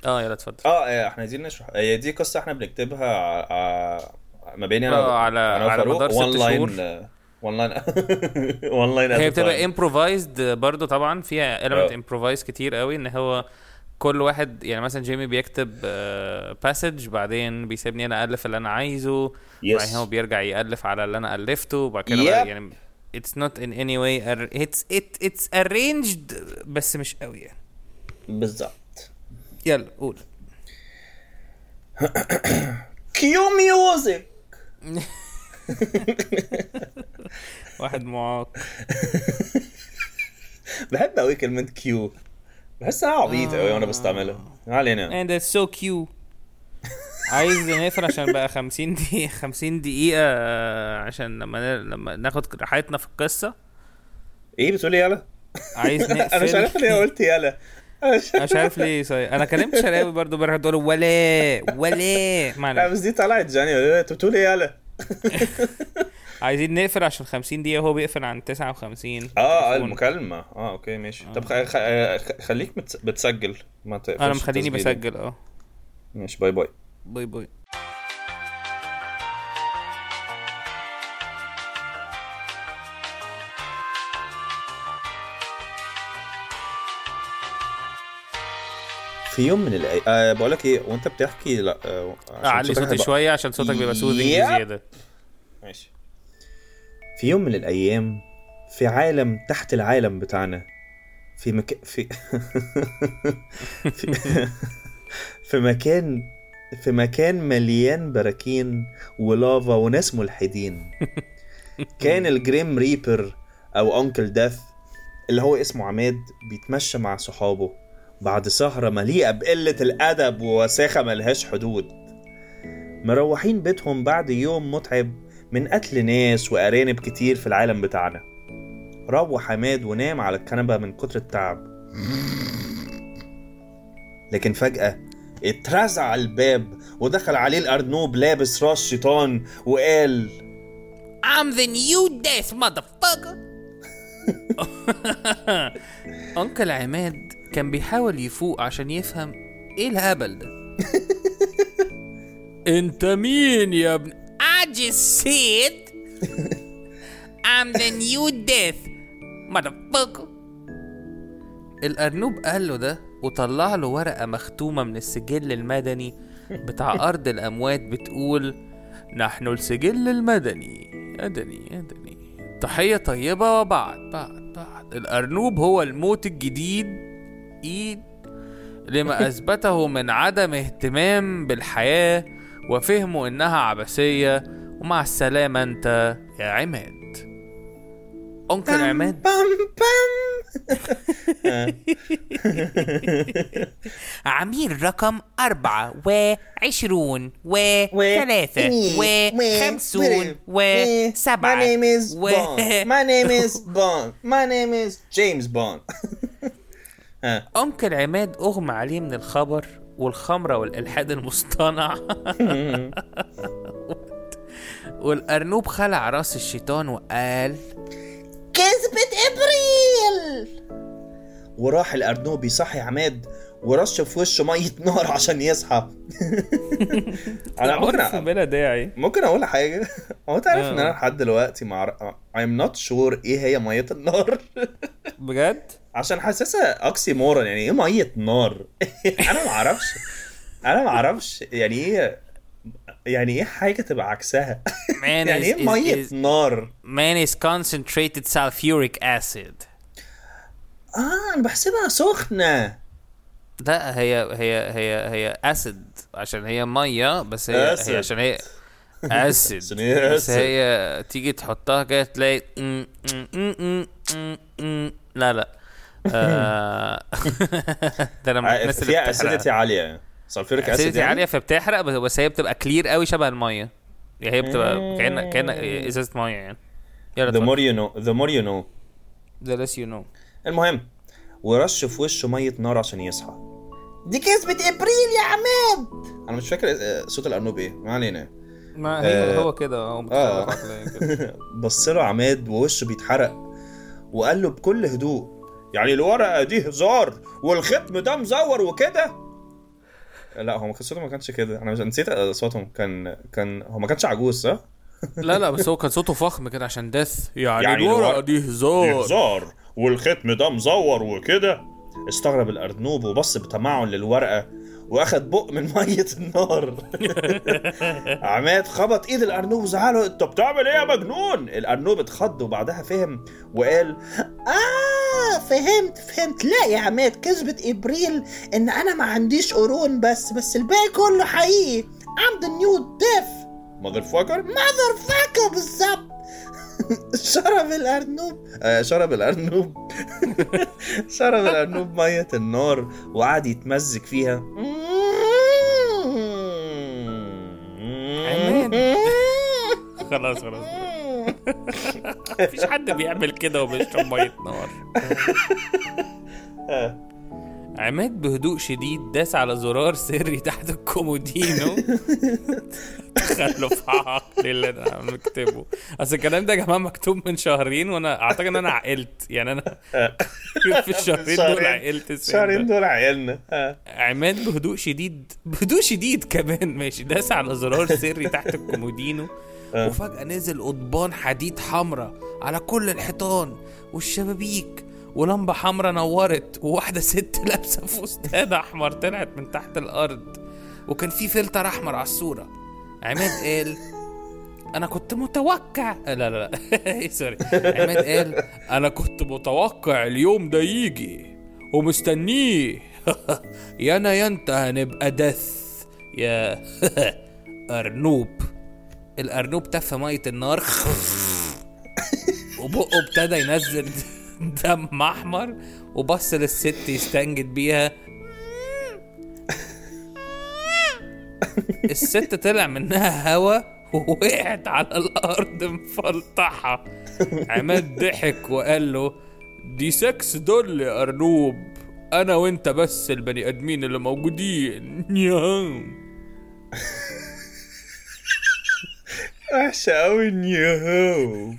آه يلا اتفضل. آه آه، إحنا عايزين نشرح. هي دي قصة إحنا بنكتبها ع- ع- ما بيني أنا آه، على- على. مدار ست شهور. آه، line at هي بتبقى improvised برضو طبعا فيها element آه. improvise كتير قوي إن هو كل واحد يعني مثلا جيمي بيكتب passage بعدين بيسيبني أنا الف اللي أنا عايزه Yes. بعدين هو بيرجع يألف على اللي أنا ألفته وبعد كده Yep. يعني it's not in any way ar- it's it it's arranged بس مش قوي يعني بالظبط يلا قول cue ميوزك واحد معاق. بحب قوي كلمة cue بحس انها عبيطة قوي وأنا بستعملها. ما علينا. And it's so cute. عايز نقفل عشان بقى 50 دقيقة 50 دقيقة آه، عشان لما لما ناخد راحتنا في القصة. إيه بتقولي يلا؟ عايز نقفل أنا مش عارف ليه قلت يلا. أنا مش عارف ليه صحيح أنا كلمت شراوي برضو امبارح تقول ولا ولا. ما لا. بس دي طلعت جاني. انت بتقولي يلا؟ عايزين نقفل عشان 50 دقيقة وهو بيقفل عن 59 آه تليفون. المكالمة. آه okay ماشي. طب خ... خ... آه، خ... خليك. بتسجل. ما تقفلش أنا مخليني. بسجل آه. ماشي باي باي. باي باي. في يوم من الأيام آه بقول لك إيه وأنت بتحكي لا عشان اعلي صوتك صوتي شوية عشان صوتك بيبقى soothing Yep. زيادة ماشي. في يوم من الأيام في عالم تحت العالم بتاعنا في مك... في في... في مكان في مكان مليان براكين ولافا وناس ملحدين. كان ال Grim Reaper أو Uncle Death اللي هو اسمه عماد بيتمشى مع صحابه. بعد سهرة مليئة بقلة الأدب ووساخة ملهاش حدود. مروحين بيتهم بعد يوم متعب من قتل ناس وأرانب كتير في العالم بتاعنا. روح عماد ونام على الكنبة من كتر التعب. لكن فجأة اترزع الباب ودخل عليه الأرنوب لابس راس شيطان وقال I'm the new death motherfucker. انكل عماد كان بيحاول يفوق عشان يفهم إيه الهبل ده. أنت مين يا ابن؟ I just said I'm the new death motherfucker. الأرنوب قال له ده وطلع له ورقة مختومة من السجل المدني بتاع أرض الأموات بتقول نحن السجل المدني. أدني أدني. تحية طيبة وبعد بعد بعد. الأرنوب هو الموت الجديد. إيد لما أثبته من عدم اهتمام بالحياة وفهمه إنها عبثية ومع السلامة أنت يا عماد أنكل عماد بام بام عميل رقم أربعة وعشرون وثلاثة وخمسون وسبعة My name is Bond. My name is Bond. My name is James Bond. ها. أنكل عماد أغمى عليه من الخبر والخمرة والإلحاد المصطنع والأرنوب خلع رأس الشيطان وقال كذبة إبريل! وراح الأرنوب يصحي عماد ورش في وشه مية نار عشان يصحى. أنا ممكن عرف أ- بلا داعي. ممكن أقول حاجة؟ هو أنت عارف إن آه. أنا لحد دلوقتي مع I'm not sure إيه هي مية النار. بجد؟ عشان حاسسها أكسيمورون يعني إيه مية نار؟ أنا ما أعرفش أنا ما أعرفش يعني إيه؟ يعني إيه حاجة تبقى عكسها؟ Man يعني مية is, نار؟ man is concentrated sulfuric acid. آه أنا بحسبها سخنة. لا هي هي هي هي acid عشان هي مية بس هي, Acid. هي عشان هي acid عشان هي بس. هي تيجي تحطها كده تلاقي لا لا. آه، ده أنا الناس. acidity عالية. sulfuric acid يعني عالية فبتحرق بس- هي بتبقى clear قوي شبه المية. يعني هي بتبقى كأن كأن إزازة مية يعني. يلا the more you know the more you know. The less you know. المهم ورش في وشه مية نار عشان يصحى. دي كذبة إبريل يا عماد! أنا مش فاكر آه، صوت الأرنوب إيه. ما علينا. ما هي آه. هو كده هو آه. بص له عماد ووشه بيتحرق. وقال له بكل هدوء يعني الورقة دي هزار والختم ده مزور وكده؟ لا هو قصته ما كانش كده. أنا مش نسيت صوتهم كان كان هو ما كانش عجوز صح؟ لا لا بس هو كان صوته فخم كده عشان ديث يعني, يعني الورقة الورق- دي هزار. هزار والختم ده مزور وكده. استغرب الأرنوب وبص بتمعن للورقة. واخد بق من مية النار. عماد خبط ايد الأرنوب وزعله انت بتعمل إيه يا مجنون؟ الأرنوب اتخض وبعدها فهم وقال آه فهمت فهمت. لا يا عماد كذبة إبريل إن أنا ما عنديش قرون بس بس الباقي كله حقيقي. I'm the new deaf ماذر فاكر motherfucker بالظبط. شرب الأرنوب. آه شرب الأرنوب. شرب الأرنوب مية النار وقعد يتمزج فيها. خلاص خلاص. مفيش حد بيعمل كده وبيشرب مية نار. عماد بهدوء شديد داس على زرار سري تحت الكومودينو. تخلف عقلي اللي أنا مكتبه. أصل الكلام ده يا جماعة مكتوب من شهرين وأنا أعتقد إن أنا عقلت. يعني أنا في الشهرين دول عقلت السن ده. شهرين دول عيالنا آه. عماد بهدوء شديد بهدوء شديد كمان. ماشي. داس على زرار سري تحت الكومودينو. آه. وفجأة نزل قضبان حديد حمراء على كل الحيطان والشبابيك ولمبة حمراء نورت وواحدة ست لابسة فستان أحمر طلعت من تحت الأرض. وكان في فلتر أحمر على الصورة. عماد قال أنا كنت متوقع لا لا لا. sorry. عماد قال أنا كنت متوقع اليوم ده يجي ومستنيه. يا أنا يا أنت هنبقى death يا أرنوب. الأرنوب تف مية النار. وبقه ابتدى ينزل دم أحمر وبص للست يستنجد بيها. الست طلع منها هوا ووقعت على الأرض مفلطحة. عماد ضحك وقال له دي سكس دول يا أرنوب. أنا وأنت بس البني آدمين اللي موجودين. وحشة أوي نيوهو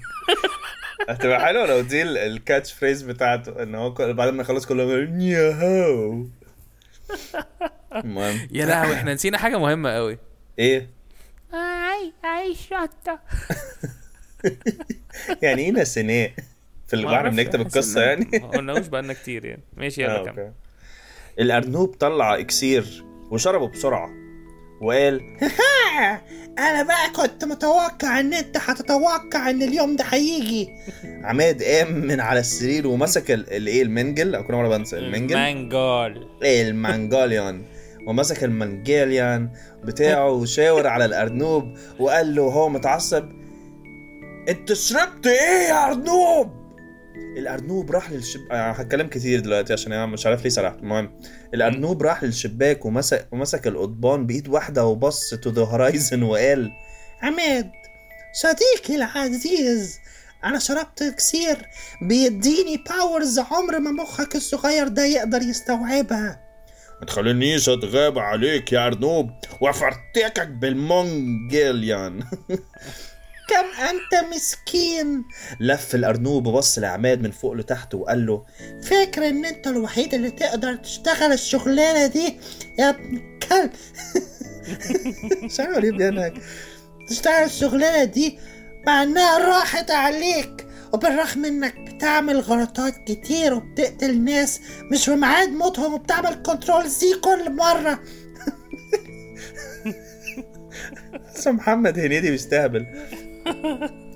هتبقى حلوة لو دي ال- ال catchphrase بتاعته إن هو بعد ما يخلص كله يقول نيوهو المهم. يا لهوي إحنا نسينا حاجة مهمة قوي إيه؟ أي أي شطة. يعني إيه نسيناه؟ في اللي وإحنا بنكتب القصة يعني. ما قلناهوش بقالنا كتير يعني. ماشي آه، يلا كمل. okay. الأرنوب طلع إكسير وشربه بسرعة. وقال أنا بقى كنت متوقع إن أنت هتتوقع إن اليوم ده هيجي عماد قام من على السرير ومسك ال- الايه المنجل. أو كل مرة بنسى المنجل. مانجال المانجاليان ومسك المانجاليان بتاعه وشاور على الأرنوب وقال له هو متعصب أنت شربت إيه يا أرنوب؟ الأرنوب راح للشب آه، هتكلم كتير دلوقتي عشان أنا مش عارف ليه سرحت. المهم الأرنوب راح للشباك ومسك ومسك القضبان بإيد واحدة وبص to the horizon وقال عماد صديقي العزيز أنا شربت إكسير بيديني powers عمر ما مخك الصغير ده يقدر يستوعبها. ما تخلينيش أتغاب عليك يا أرنوب وأفرتكك بالمونجليان. كم أنت مسكين؟ لف الأرنوب وبص لعماد من فوق لتحت وقال له فاكر إن أنت الوحيد اللي تقدر تشتغل الشغلانة دي؟ يا ابن الكلب. مش عارف تشتغل الشغلانة دي مع إنها راحت عليك وبالرغم إنك بتعمل غلطات كتير وبتقتل ناس مش في ميعاد موتهم وبتعمل control C كل مرة. محمد هنيدي بيستهبل.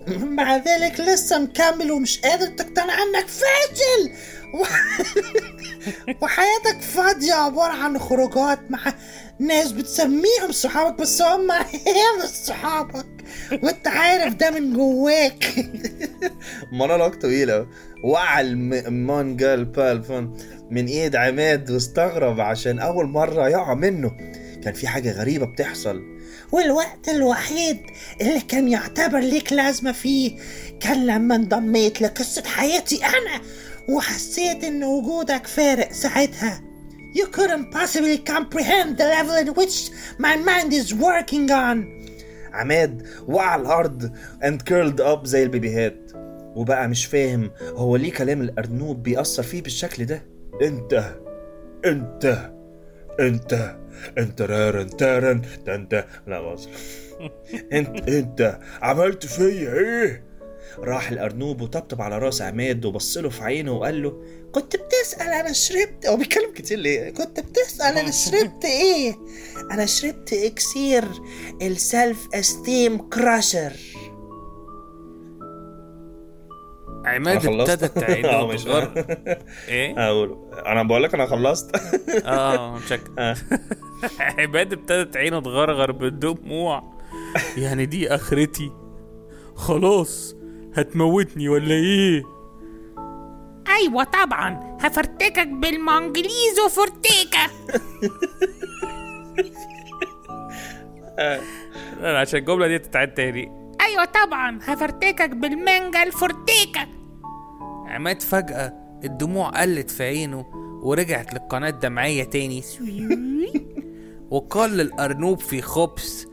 مع ذلك لسه مكمل ومش قادر تقتنع أنك فاشل و... وحياتك فاضية عبارة عن خروجات مع ناس بتسميهم صحابك بس هم هي مش صحابك. وأنت عارف ده من جواك. مونولوج طويل أوي. وقع المانجل بالفون من إيد عماد واستغرب عشان أول مرة يقع منه. كان في حاجة غريبة بتحصل. والوقت الوحيد اللي كان يعتبر ليك لازمة فيه كان لما انضميت لقصة حياتي أنا وحسيت إن وجودك فارق ساعتها. You couldn't possibly comprehend the level at which my mind is working on. عماد وقع على الأرض and curled up زي البيبيهات. وبقى مش فاهم هو ليه كلام الأرنوب بيأثر فيه بالشكل ده. انت انت انت انت رارن تارن انت لا بص انت انت عملت فيا إيه؟ راح الارنوب وطبطب على رأس عماد وبص له في عينه وقال له كنت بتسأل أنا شربت هو بيتكلم كتير ليه؟ كنت بتسأل أنا شربت إيه؟ أنا شربت إكسير ال self-esteem crusher عماد؟ ابتدت تعيد آه، إيه؟ أقول أنا بقول لك أنا خلصت. آه شك آه. عماد ابتدت عينه تغرغر بالدموع. يعني دي آخرتي. خلاص هتموتني ولا إيه؟ أيوه طبعا. هفرتكك بالمانجليزو فورتيكا لا عشان الجملة دي تتعاد تاني. أيوه طبعا. هفرتكك بالمانجا الفورتيكا عماد فجأة الدموع قلت في عينه ورجعت للقناة الدمعية تاني. وقال للأرنوب في خبث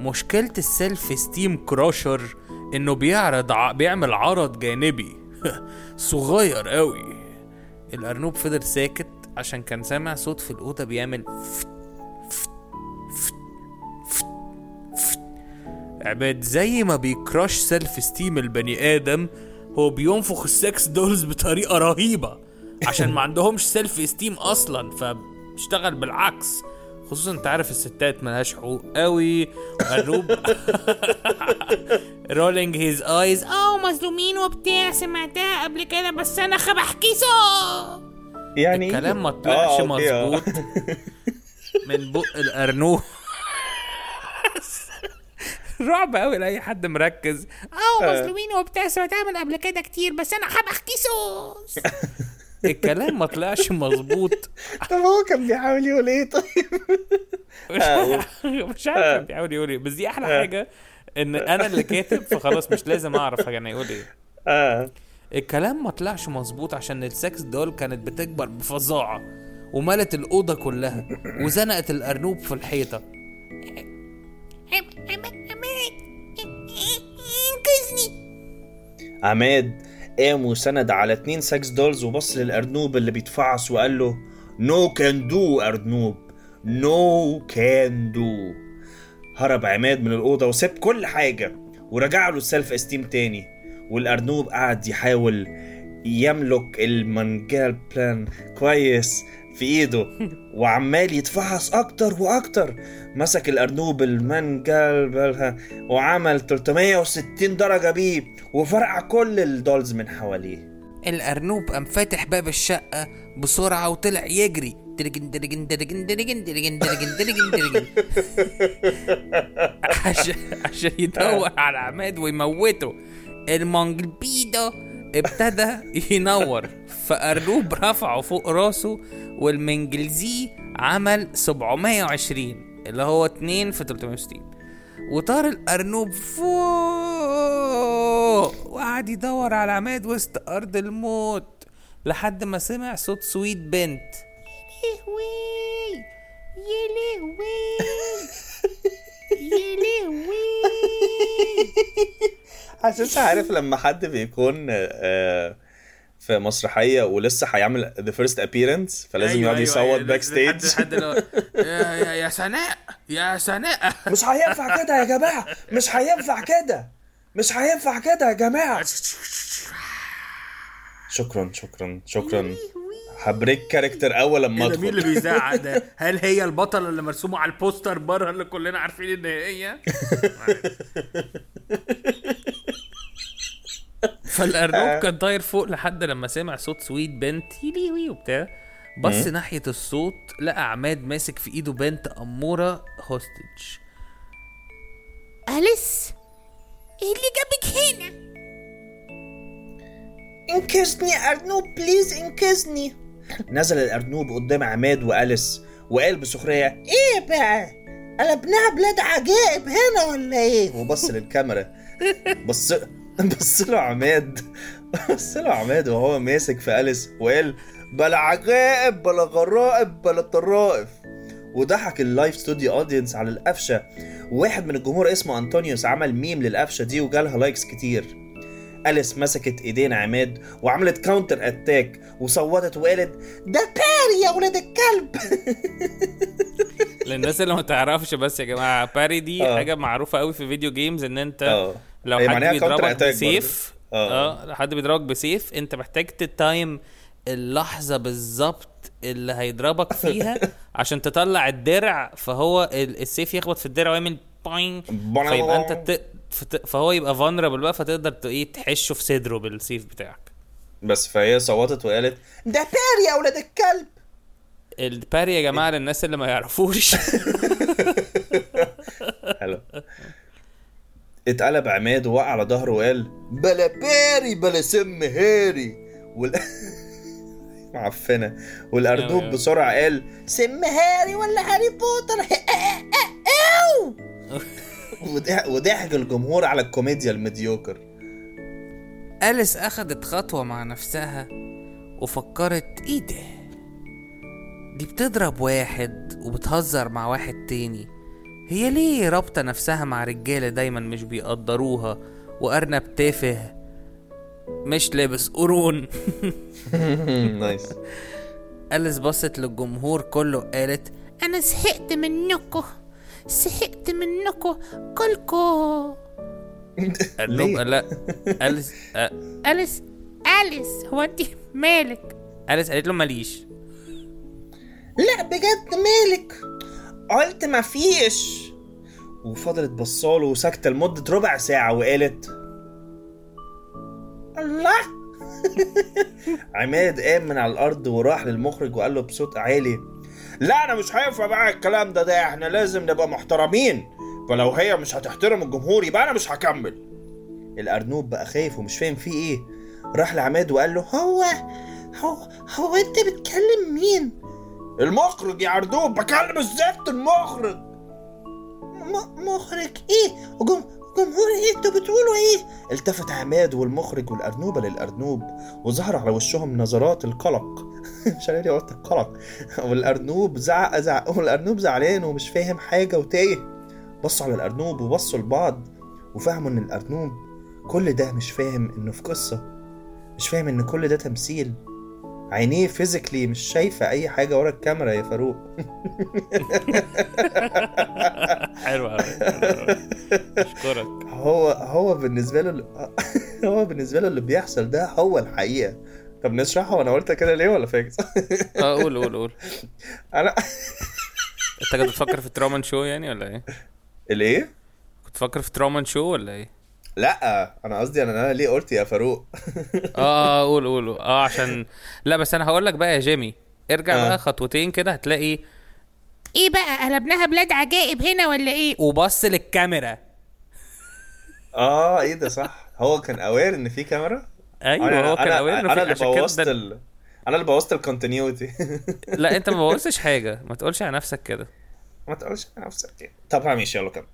مشكلة ال self-esteem crusher إنه بيعرض ع... بيعمل عرض جانبي. صغير قوي الأرنوب فضل ساكت عشان كان سامع صوت في الأوضة بيعمل فت. عماد زي ما بي crush self-esteem البني آدم هو بينفخ السكس دولز بطريقة رهيبة. عشان ما عندهمش سيلف استيم أصلا فبيشتغل بالعكس. خصوصا أنت عارف الستات ملهاش حقوق قوي. وقلوب رولينج هيز ايز آه مظلومين وبتاع سمعتها قبل كده بس أنا خبحكيسو يعني إيه؟ الكلام ما طلعش آه، آه. مظبوط. من بق الارنوب رعب قوي لأي حد مركز. آه مظلومين وبتاع من قبل كده كتير بس أنا خبحكيسو الكلام ما طلعش مظبوط. طب هو كان بيحاول يقول إيه طيب؟ مش عارف مش عارف كان بيحاول يقول إيه بس دي أحلى حاجة إن أنا اللي كاتب فخلاص مش لازم أعرف كان هيقول إيه. آه. الكلام ما طلعش مظبوط عشان السكس دول كانت بتكبر بفظاعة وملت الأوضة كلها وزنقت الأرنوب في الحيطة. انقذني عماد قام وسند على اتنين sex dolls وبص للأرنوب اللي بيتفعص وقال له no can do أرنوب. no can do هرب عماد من الأوضة وساب كل حاجة ورجع له ال self-esteem تاني. والأرنوب قعد يحاول يملك المانجال بلان كويس. في إيده وعمال يتفحص أكتر وأكتر. مسك الأرنوب المانجال بلها وعمل 360 درجة بيه وفرقع كل ال dolls من حواليه. الأرنوب قام فاتح باب الشقة بسرعة وطلع يجري. دلجن دلجن دلجن دلجن دلجن دلجن دلجن دلجن عشان عشان يدور على عماد ويموته. المونجلبيدو ابتدى ينور. فأرنوب رفعه فوق راسه والمنجلزي عمل 720 اللي هو 2 في 360 وطار الأرنوب فوق وقعد يدور على عماد وسط أرض الموت لحد ما سمع صوت سويت بنت. لهوي يا لهوي يا لهوي حاسس عارف لما حد بيكون آه، في مسرحية ولسه هيعمل the first appearance فلازم يقعد يصوت backstage يا يا يا سناء يا سناء. مش هينفع كده يا جماعة مش هينفع كده مش هينفع كده يا جماعة. شكرا شكرا شكرا. ه break character أول لما ده مين اللي أدخل. بيزعق ده؟ هل هي البطلة اللي مرسومة على البوستر بره اللي كلنا عارفين إن هي؟ فالارنوب كان طاير فوق لحد لما سمع صوت سويت بنت يليوي وبتاع. بص ناحية الصوت لقى عماد ماسك في إيده بنت أمورة hostage أليس؟ إيه اللي جابك هنا؟ إنقذني يا أرنوب please إنقذني. نزل الأرنوب قدام عماد وأليس وقال بسخرية إيه بقى؟ قلبناها بلاد عجائب هنا ولا إيه؟ وبص للكاميرا. بص بص له عماد. بص له عماد وهو ماسك في أليس وقال بلا عجائب بلا غرائب بلا طرائف. وضحك ال live studio audience على القفشة. وواحد من الجمهور اسمه أنطونيوس عمل ميم للقفشة دي وجالها likes كتير. أليس مسكت إيدين عماد وعملت counter attack وصوتت وقالت ده parry يا ولاد الكلب. للناس اللي ما تعرفش بس يا جماعة parry دي آه. حاجة معروفة قوي في video games إن أنت آه. لو حد بيضربك بسيف. آه. آه. لو حد بيضربك بسيف انت محتاج ت time اللحظة بالظبط اللي هيضربك فيها عشان تطلع الدرع فهو ال- السيف يخبط في الدرع ويعمل باين فيبقى انت ت... فهو يبقى vulnerable بقى فتقدر إيه تحشه في صدره بالسيف بتاعك. بس فهي صوتت وقالت ده parry يا ولاد الكلب! ال parry يا جماعة للناس اللي ما يعرفوش. حلو. اتقلب عماد ووقع على ظهره وقال بلا parry بلا سم هاري. وال... معفنة. والأرنوب. بسرعة قال سم هاري ولا هاري بوتر؟ وضحك الجمهور على الكوميديا ال mediocre أليس أخدت خطوة مع نفسها وفكرت إيه ده؟ دي بتضرب واحد وبتهزر مع واحد تاني. هي ليه رابطة نفسها مع رجالة دايما مش بيقدروها؟ وأرنب تافه مش لابس قرون. نايس. أليس بصت للجمهور كله قالت أنا زهقت منكم زهقت منكم كلكم قال لا أليس أليس أليس هو انت مالك؟ أليس قالت له ماليش. لا بجد مالك؟ قلت مفيش. وفضلت بصاله وساكتة لمدة ربع ساعة وقالت الله! عماد قام من على الأرض وراح للمخرج وقال له بصوت عالي لا أنا مش هينفع بقى الكلام ده ده إحنا لازم نبقى محترمين فلو هي مش هتحترم الجمهور يبقى أنا مش هكمل. الأرنوب بقى خايف ومش فاهم فيه إيه راح لعماد وقال له هو هو هو أنت بتكلم مين؟ المخرج يا أردوب بكلم الزفت المخرج. م- مخرج؟ إيه؟ وجم... جمهور إيه؟ أنتوا بتقولوا إيه؟ التفت عماد والمخرج والأرنوبة للأرنوب وظهر على وشهم نظرات القلق. مش عارف ليه قلت القلق. والأرنوب زعق زعق والأرنوب زعلان ومش فاهم حاجة وتايه. بصوا على الأرنوب وبصوا لبعض وفهموا إن الأرنوب كل ده مش فاهم إنه في قصة. مش فاهم إن كل ده تمثيل. عينيه physically مش شايفة أي حاجة ورا الكاميرا يا فاروق. حلو أوي أشكرك. هو هو بالنسبة له هو بالنسبة له اللي بيحصل ده هو الحقيقة. طب نشرحها وأنا قلت كده ليه ولا فاكس آه قول قول قول. أنا أنت كنت بتفكر في Truman Show يعني ولا إيه؟ الإيه؟ كنت بتفكر في Truman Show ولا إيه؟ لا أنا قصدي أنا أنا ليه قلت يا فاروق؟ آه آه قول قول. آه عشان لا بس أنا هقول لك بقى يا جيمي. ارجع آه. بقى خطوتين كده هتلاقي إيه بقى؟ قلبناها بلاد عجائب هنا ولا إيه؟ وبص للكاميرا. آه إيه ده صح. هو كان aware إن في كاميرا؟ أيوه هو كان أنا, aware أنا في- اللي عشان كده بوظت ال... أنا اللي بوظت ال continuity لا أنت ما بوظتش حاجة. ما تقولش على نفسك كده. ما تقولش على نفسك كده. طب ماشي يلا كمل.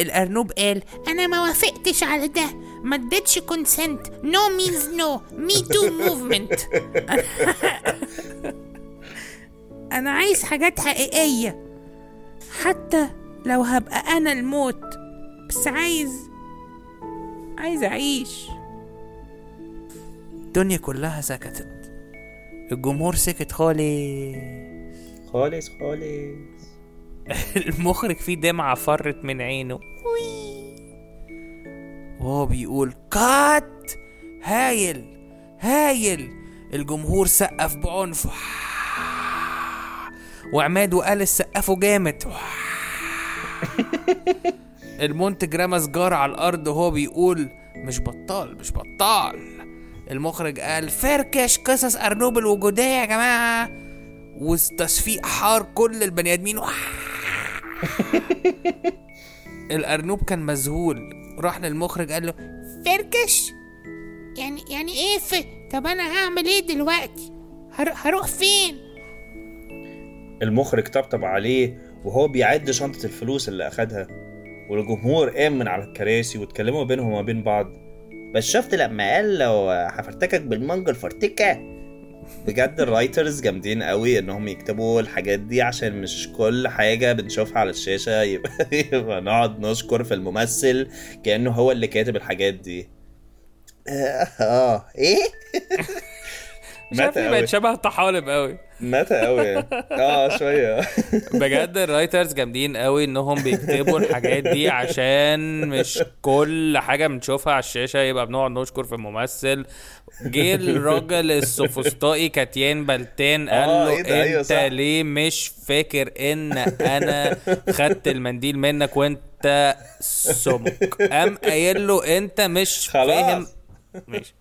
الأرنوب قال أنا ما وافقتش على ده. ما اديتش consent no means no Me Too movement أنا عايز حاجات حقيقية. حتى لو هبقى أنا الموت بس عايز عايز أعيش. الدنيا كلها سكتت. الجمهور سكت خالص. خالص خالص. المخرج فيه دمعة فرت من عينه. وهو بيقول كات! هايل! هايل! الجمهور سقف بعنف. وعماد وأليس سقفوا جامد. المنتج رمى سجارة على الأرض وهو بيقول مش بطال مش بطال. المخرج قال فركش قصص أرنوب الوجودية يا جماعة. وتصفيق حار كل البني آدمين. الأرنوب كان مذهول. راح للمخرج قال له فركش. يعني يعني إيه ف... طب أنا هعمل إيه دلوقتي؟ هر... هروح فين؟ المخرج طبطب عليه وهو بيعد شنطة الفلوس اللي أخدها. والجمهور قام من على الكراسي واتكلموا بينهم وما بين بعض. بس شفت لما قال لو هفرتكك بالمانجا الفرتكة بجد الرايترز جامدين قوي انهم يكتبوا الحاجات دي عشان مش كل حاجة بنشوفها على الشاشة. يبقى, نقعد نشكر في الممثل كأنه هو اللي كاتب الحاجات دي. آه إيه؟ مش عارف متى ليه قوي بقت شبه طحالب قوي متى قوي آه شوية. بجد الرايترز جامدين قوي إنهم بيكتبوا الحاجات دي عشان مش كل حاجة بنشوفها على الشاشة يبقى بنقعد نشكر في الممثل جه الراجل السوفسطائي كاتيان بلتان قال آه، له إيه؟ أيوة أنت صح. ليه مش فاكر إن أنا خدت المنديل منك وأنت سمك؟ قام قايل له أنت مش خلاص. فاهم ماشي.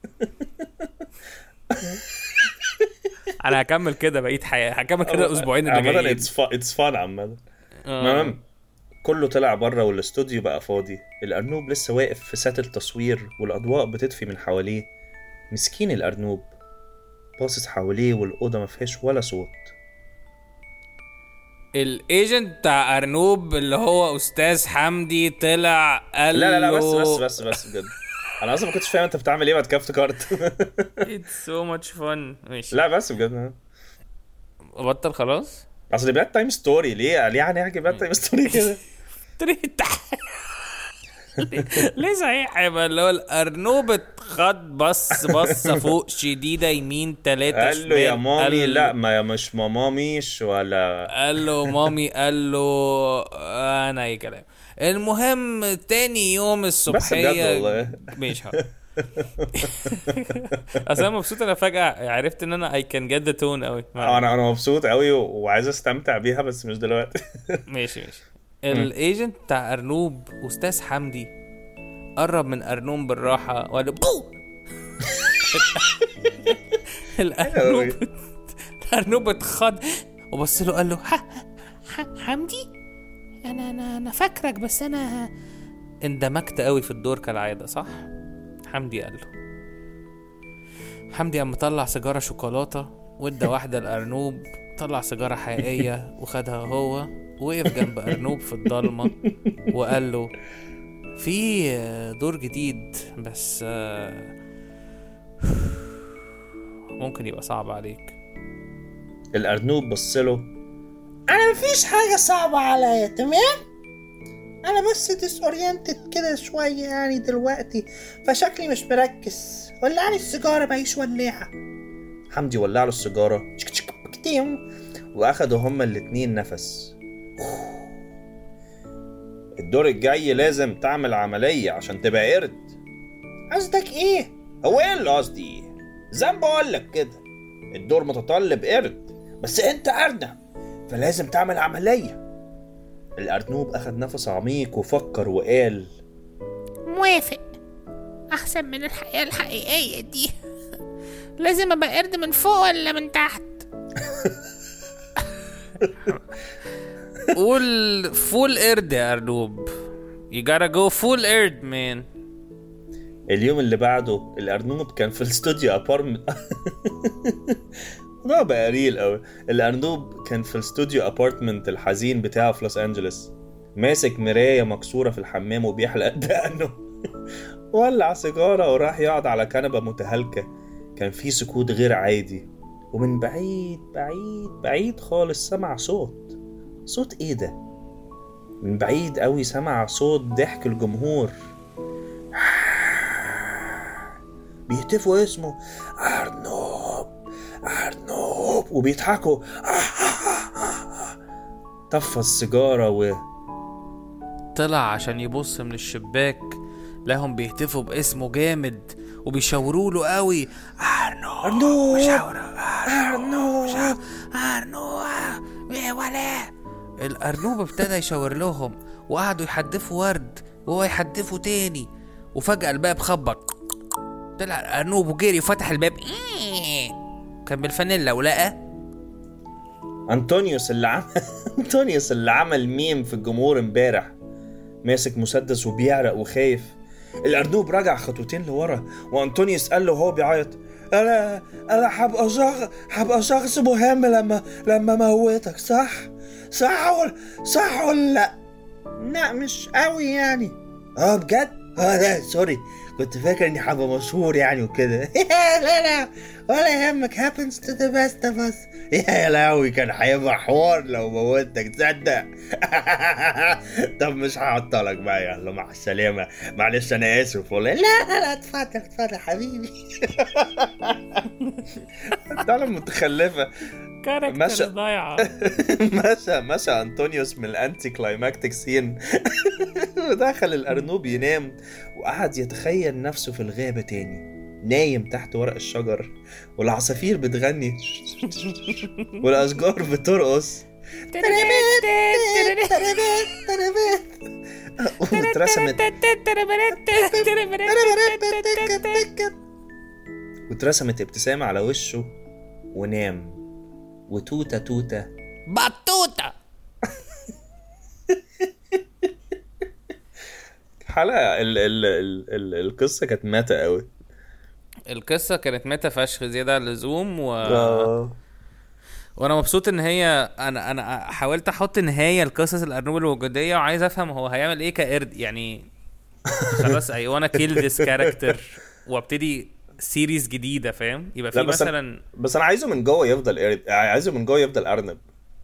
أنا هكمل كده بقيت حياه هكمل كده الأسبوعين اللي عامة جايين. it's it's fun عامة. المهم كله طلع بره والاستوديو بقى فاضي. الأرنوب لسه واقف في set التصوير والأضواء بتطفي من حواليه. مسكين الأرنوب. باصص حواليه والأوضة ما فيهاش ولا صوت. ال agent بتاع أرنوب اللي هو أستاذ حمدي طلع قال لا لا لا بس بس بس بس بجد. أنا أصلا ما كنتش فاهم أنت بتعمل إيه بعد كده افتكرت. it's so much fun ماشي. لا بس بجد. بطل خلاص؟ أصل bedtime story ليه ليه هنحكي bedtime story كده؟ ليه صحيح يبقى اللي هو الارنوب اتخض بص بصة فوق شديدة يمين تلاتة قال له يا مامي قال- لا ما يا مش ماماميش ولا قال له مامي قال له أنا أي كلام. المهم تاني يوم الصبحية. ماشي. أصل أنا مبسوط أنا فجأة عرفت إن أنا I can get the tone قوي أنا أنا مبسوط قوي وعايز أستمتع بيها بس مش دلوقتي ماشي ماشي ال agent بتاع أرنوب أستاذ حمدي قرب من أرنوب بالراحة وقال له بو الأرنوب الأرنوب اتخض وبص له قال له. حمدي أنا أنا أنا فاكرك بس أنا اندمجت قوي في الدور كالعادة صح؟ حمدي قال له. حمدي قام مطلع سيجارة شوكولاتة وادى واحدة لأرنوب طلع سيجارة حقيقية وخدها هو وقف جنب أرنوب في الضلمة وقال له في دور جديد بس آه، ممكن يبقى صعب عليك. الأرنوب بص له أنا مفيش حاجة صعبة عليا تمام؟ أنا بس disoriented كده شوية يعني دلوقتي فشكلي مش مركز. ولعلي السيجارة معيش ولاعة حمدي ولع له السيجارة. وأخدوا هما الاتنين نفس. الدور الجاي لازم تعمل عملية عشان تبقى قرد. قصدك إيه؟ هو إيه اللي قصدي؟ زي ما بقول لك كده. الدور متطلب قرد. بس أنت أرنب فلازم تعمل عملية. الأرنوب أخد نفس عميق وفكر وقال موافق. أحسن من الحياة الحقيقية دي. لازم أبقى قرد من فوق ولا من تحت؟ قول فول قرد يا أرنوب. You gotta go full قرد man. اليوم اللي بعده الأرنوب كان في ال studio apartment ده بقى real قوي الأرنوب كان في ال studio apartment الحزين بتاعه في لوس أنجلوس. ماسك مراية مكسورة في الحمام وبيحلق دقنه ولع سيجارة وراح يقعد على كنبة متهالكة كان في سكوت غير عادي. ومن بعيد بعيد بعيد خالص سمع صوت. صوت إيه ده؟ من بعيد قوي سمع صوت ضحك الجمهور. بيهتفوا اسمه أرنوب أرنوب وبيضحكوا. طفى السيجارة و طلع عشان يبص من الشباك. لهم بيهتفوا باسمه جامد وبيشاوروا له قوي. ارنو أرنوب ارنو ارنو يا ولا؟ الأرنوب ابتدى يشاور لهم وقعدوا يحدفوا ورد وهو يحدفه تاني. وفجأة الباب خبط. طلع الأرنوب وجري وفتح الباب. إيه. كان بالفانيلا ولقى أنطونيوس اللي عمل أنطونيوس اللي عمل ميم في الجمهور امبارح. ماسك مسدس وبيعرق وخايف. الأرنوب رجع خطوتين لورا وأنطونيوس قال له وهو بيعيط أنا أنا هبقى شخص هبقى شخص مهم لما لما موتك صح؟ صح ولا صح ولا لا؟ لا مش قوي يعني. آه بجد؟ آه لا سوري. كنت فاكر إني هبقى مشهور يعني وكده. لا لا ولا يهمك happens to the best of us. يا لهوي كان هيبقى حوار لو موتك تصدق. طب مش هعطلك بقى يلا مع السلامة. معلش أنا آسف والله. لا لا اتفضل اتفضل حبيبي. ده متخلفة. character. ضايعه مشى مشى أنطونيوس من ال anticlimactic scene ودخل الأرنوب ينام وقعد يتخيل نفسه في الغابة تاني. نايم تحت ورق الشجر والعصافير بتغني. والأشجار بترقص. واترسمت. واترسمت ابتسامة على وشه ونام. وتوتة توتة. بطوطة. حلقه ال ال ال ال القصة كانت ماتة قوي القصة كانت ميتا فشخ زيادة عن اللزوم و... آه. وأنا مبسوط إن هي أنا أنا حاولت أحط نهاية لقصص الأرنوب الوجودية وعايز أفهم هو هيعمل إيه كقرد يعني. خلاص I wanna kill this character وأبتدي series جديدة فاهم؟ يبقى في مثلا بس أنا عايزه من جوه يفضل عايزه من جوه يفضل أرنب.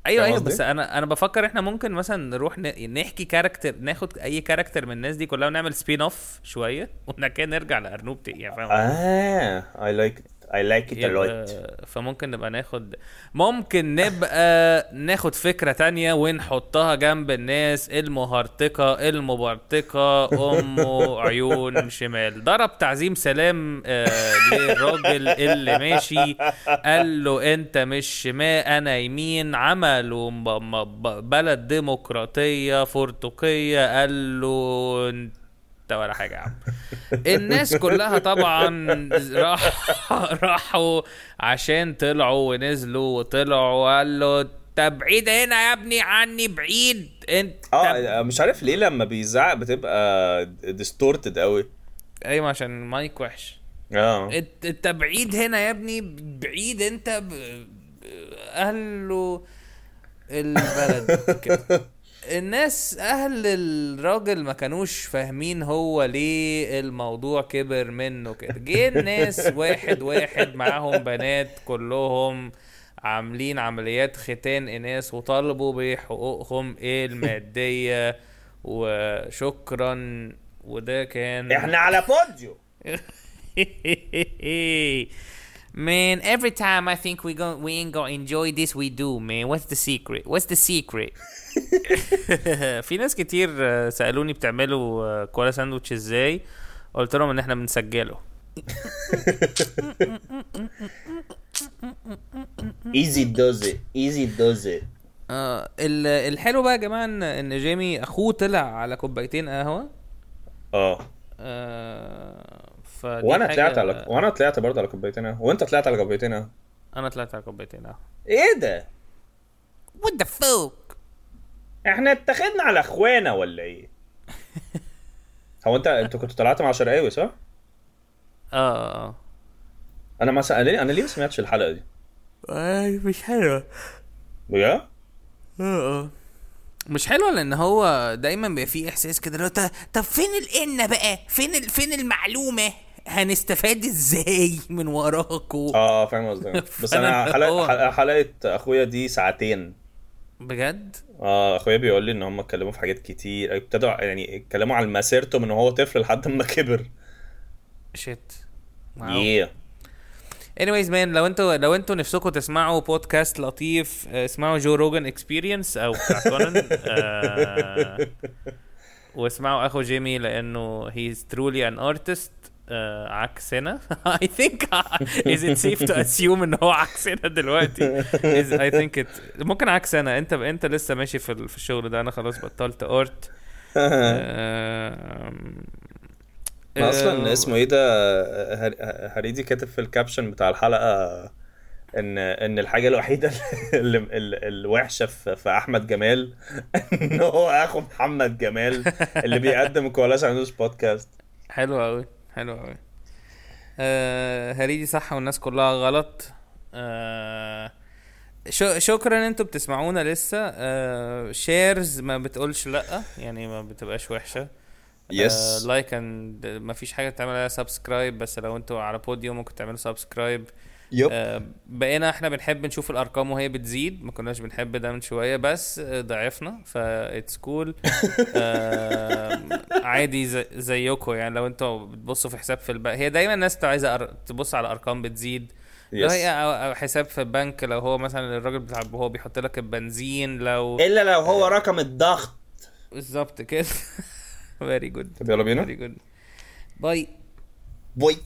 أيوه أيوه؟ بس أنا أنا بفكر إحنا ممكن مثلا نروح نحكي character ناخد أي character من الناس دي كلها ونعمل spin off شوية وبعد كده نرجع لأرنوب تاني يعني فاهم آه I like اي لايك ات لوت يبقى- فممكن نبقى ناخد ممكن نبقى ناخد فكرة تانية ونحطها جنب الناس. المهرطقة المبرطقة أمه عيون شمال. ضرب تعظيم سلام آه للراجل اللي ماشي. قال له أنت مش شمال أنا يمين. عملوا بلد ديمقراطية فرتقية قال له انت ولا حاجة يا عم. الناس كلها طبعا راح راحوا عشان طلعوا ونزلوا وطلعوا وقال له انت بعيد هنا يا ابني عني بعيد. انت آه مش عارف ليه لما بيزعق بتبقى distorted قوي. أيوه عشان المايك وحش. آه. انت بعيد هنا يا ابني بعيد انت ب... ب- قال له البلد. كده. الناس أهل الراجل ما كانوش فاهمين هو ليه الموضوع كبر منه كده. جه الناس واحد واحد معاهم بنات كلهم عاملين عمليات ختان إناث وطالبوا بحقوقهم المادية وشكرا وده كان إحنا على بوديو. Man, every time I think we go, we ain't gonna enjoy this, we do, man. What's the secret? What's the secret? في ناس كتير آه، سألوني بتعملوا آه، كولا ساندوتش إزاي قلت لهم إن إحنا بنسجله easy does easy does آه ال- الحلو بقى يا جماعة ان إن جيمي أخوه طلع على كوبايتين قهوة آه آه وأنا حاجة- طلعت على وأنا طلعت برضه على كوبايتين قهوة. وأنت طلعت على كوبايتين قهوة. أنا طلعت على كوبايتين قهوه إيه ده What the fuck? إحنا اتخذنا على إخوانا ولا إيه هو انت أنت كنت طلعت مع شرقاوي صح آه آه أنا ما أنا ليه أنا ليه ما سمعتش الحلقة دي آه، مش حلوة بجد آه آه مش حلوة لأن هو دايما بيبقى فيه إحساس كده لو طب, طب فين الإن بقى؟ فين ال... فين المعلومة؟ هنستفاد إزاي من وراكوا آه فاهم قصدك. بس أنا حلقه حلقه, أخويا دي ساعتين. بجد؟ آه أخويا بيقول لي إن هم اتكلموا في حاجات كتير. ابتدوا يعني اتكلموا عن مسيرته من وهو طفل لحد ما كبر. shit yeah. anyways man لو أنتوا لو أنتوا نفسكم تسمعوا بودكاست لطيف آه، اسمعوا Joe Rogan Experience أو بتاع كونان آه، واسمعوا أخو جيمي لأنه truly an artist. آه، عكسنا. I think is it safe to assume ان هو عكسنا دلوقتي؟ Is, I think it ممكن عكسنا. انت أنت لسه ماشي في في الشغل ده. أنا خلاص بطلت ارت ما أصلا اسمه إيه ده؟ هر- هريدي كاتب في الكابشن بتاع الحلقة ان إن الحاجة الوحيدة اللي, الوحشة في, أحمد جمال إن هو أخو محمد جمال اللي بيقدم كولاش عندوش بودكاست. حلو قوي حلو قوي آه هريدي صح والناس كلها غلط. آه شكرا ان أنتوا بتسمعونا لسه. آه شيرز ما بتقولش لأ يعني ما بتبقاش وحشة. يس لايك اند ما فيش حاجة تعمل عليها سبسكرايب بس لو أنتوا على بوديو ممكن تعملوا سبسكرايب يب آه بقينا إحنا بنحب نشوف الأرقام وهي بتزيد. ما كناش بنحب ده من شوية بس آه، ضعفنا فاتس كول عادي زي زيكم يعني. لو أنتوا بتبصوا في حساب في البنك هي دايما الناس عايزة أر- تبص على أرقام بتزيد. لو هي أو حساب في البنك لو هو مثلا الراجل بتاع هو بيحط لك البنزين لو إلا لو هو رقم الضغط. بالظبط كده. very good طب يلا بينا. very good bye. bye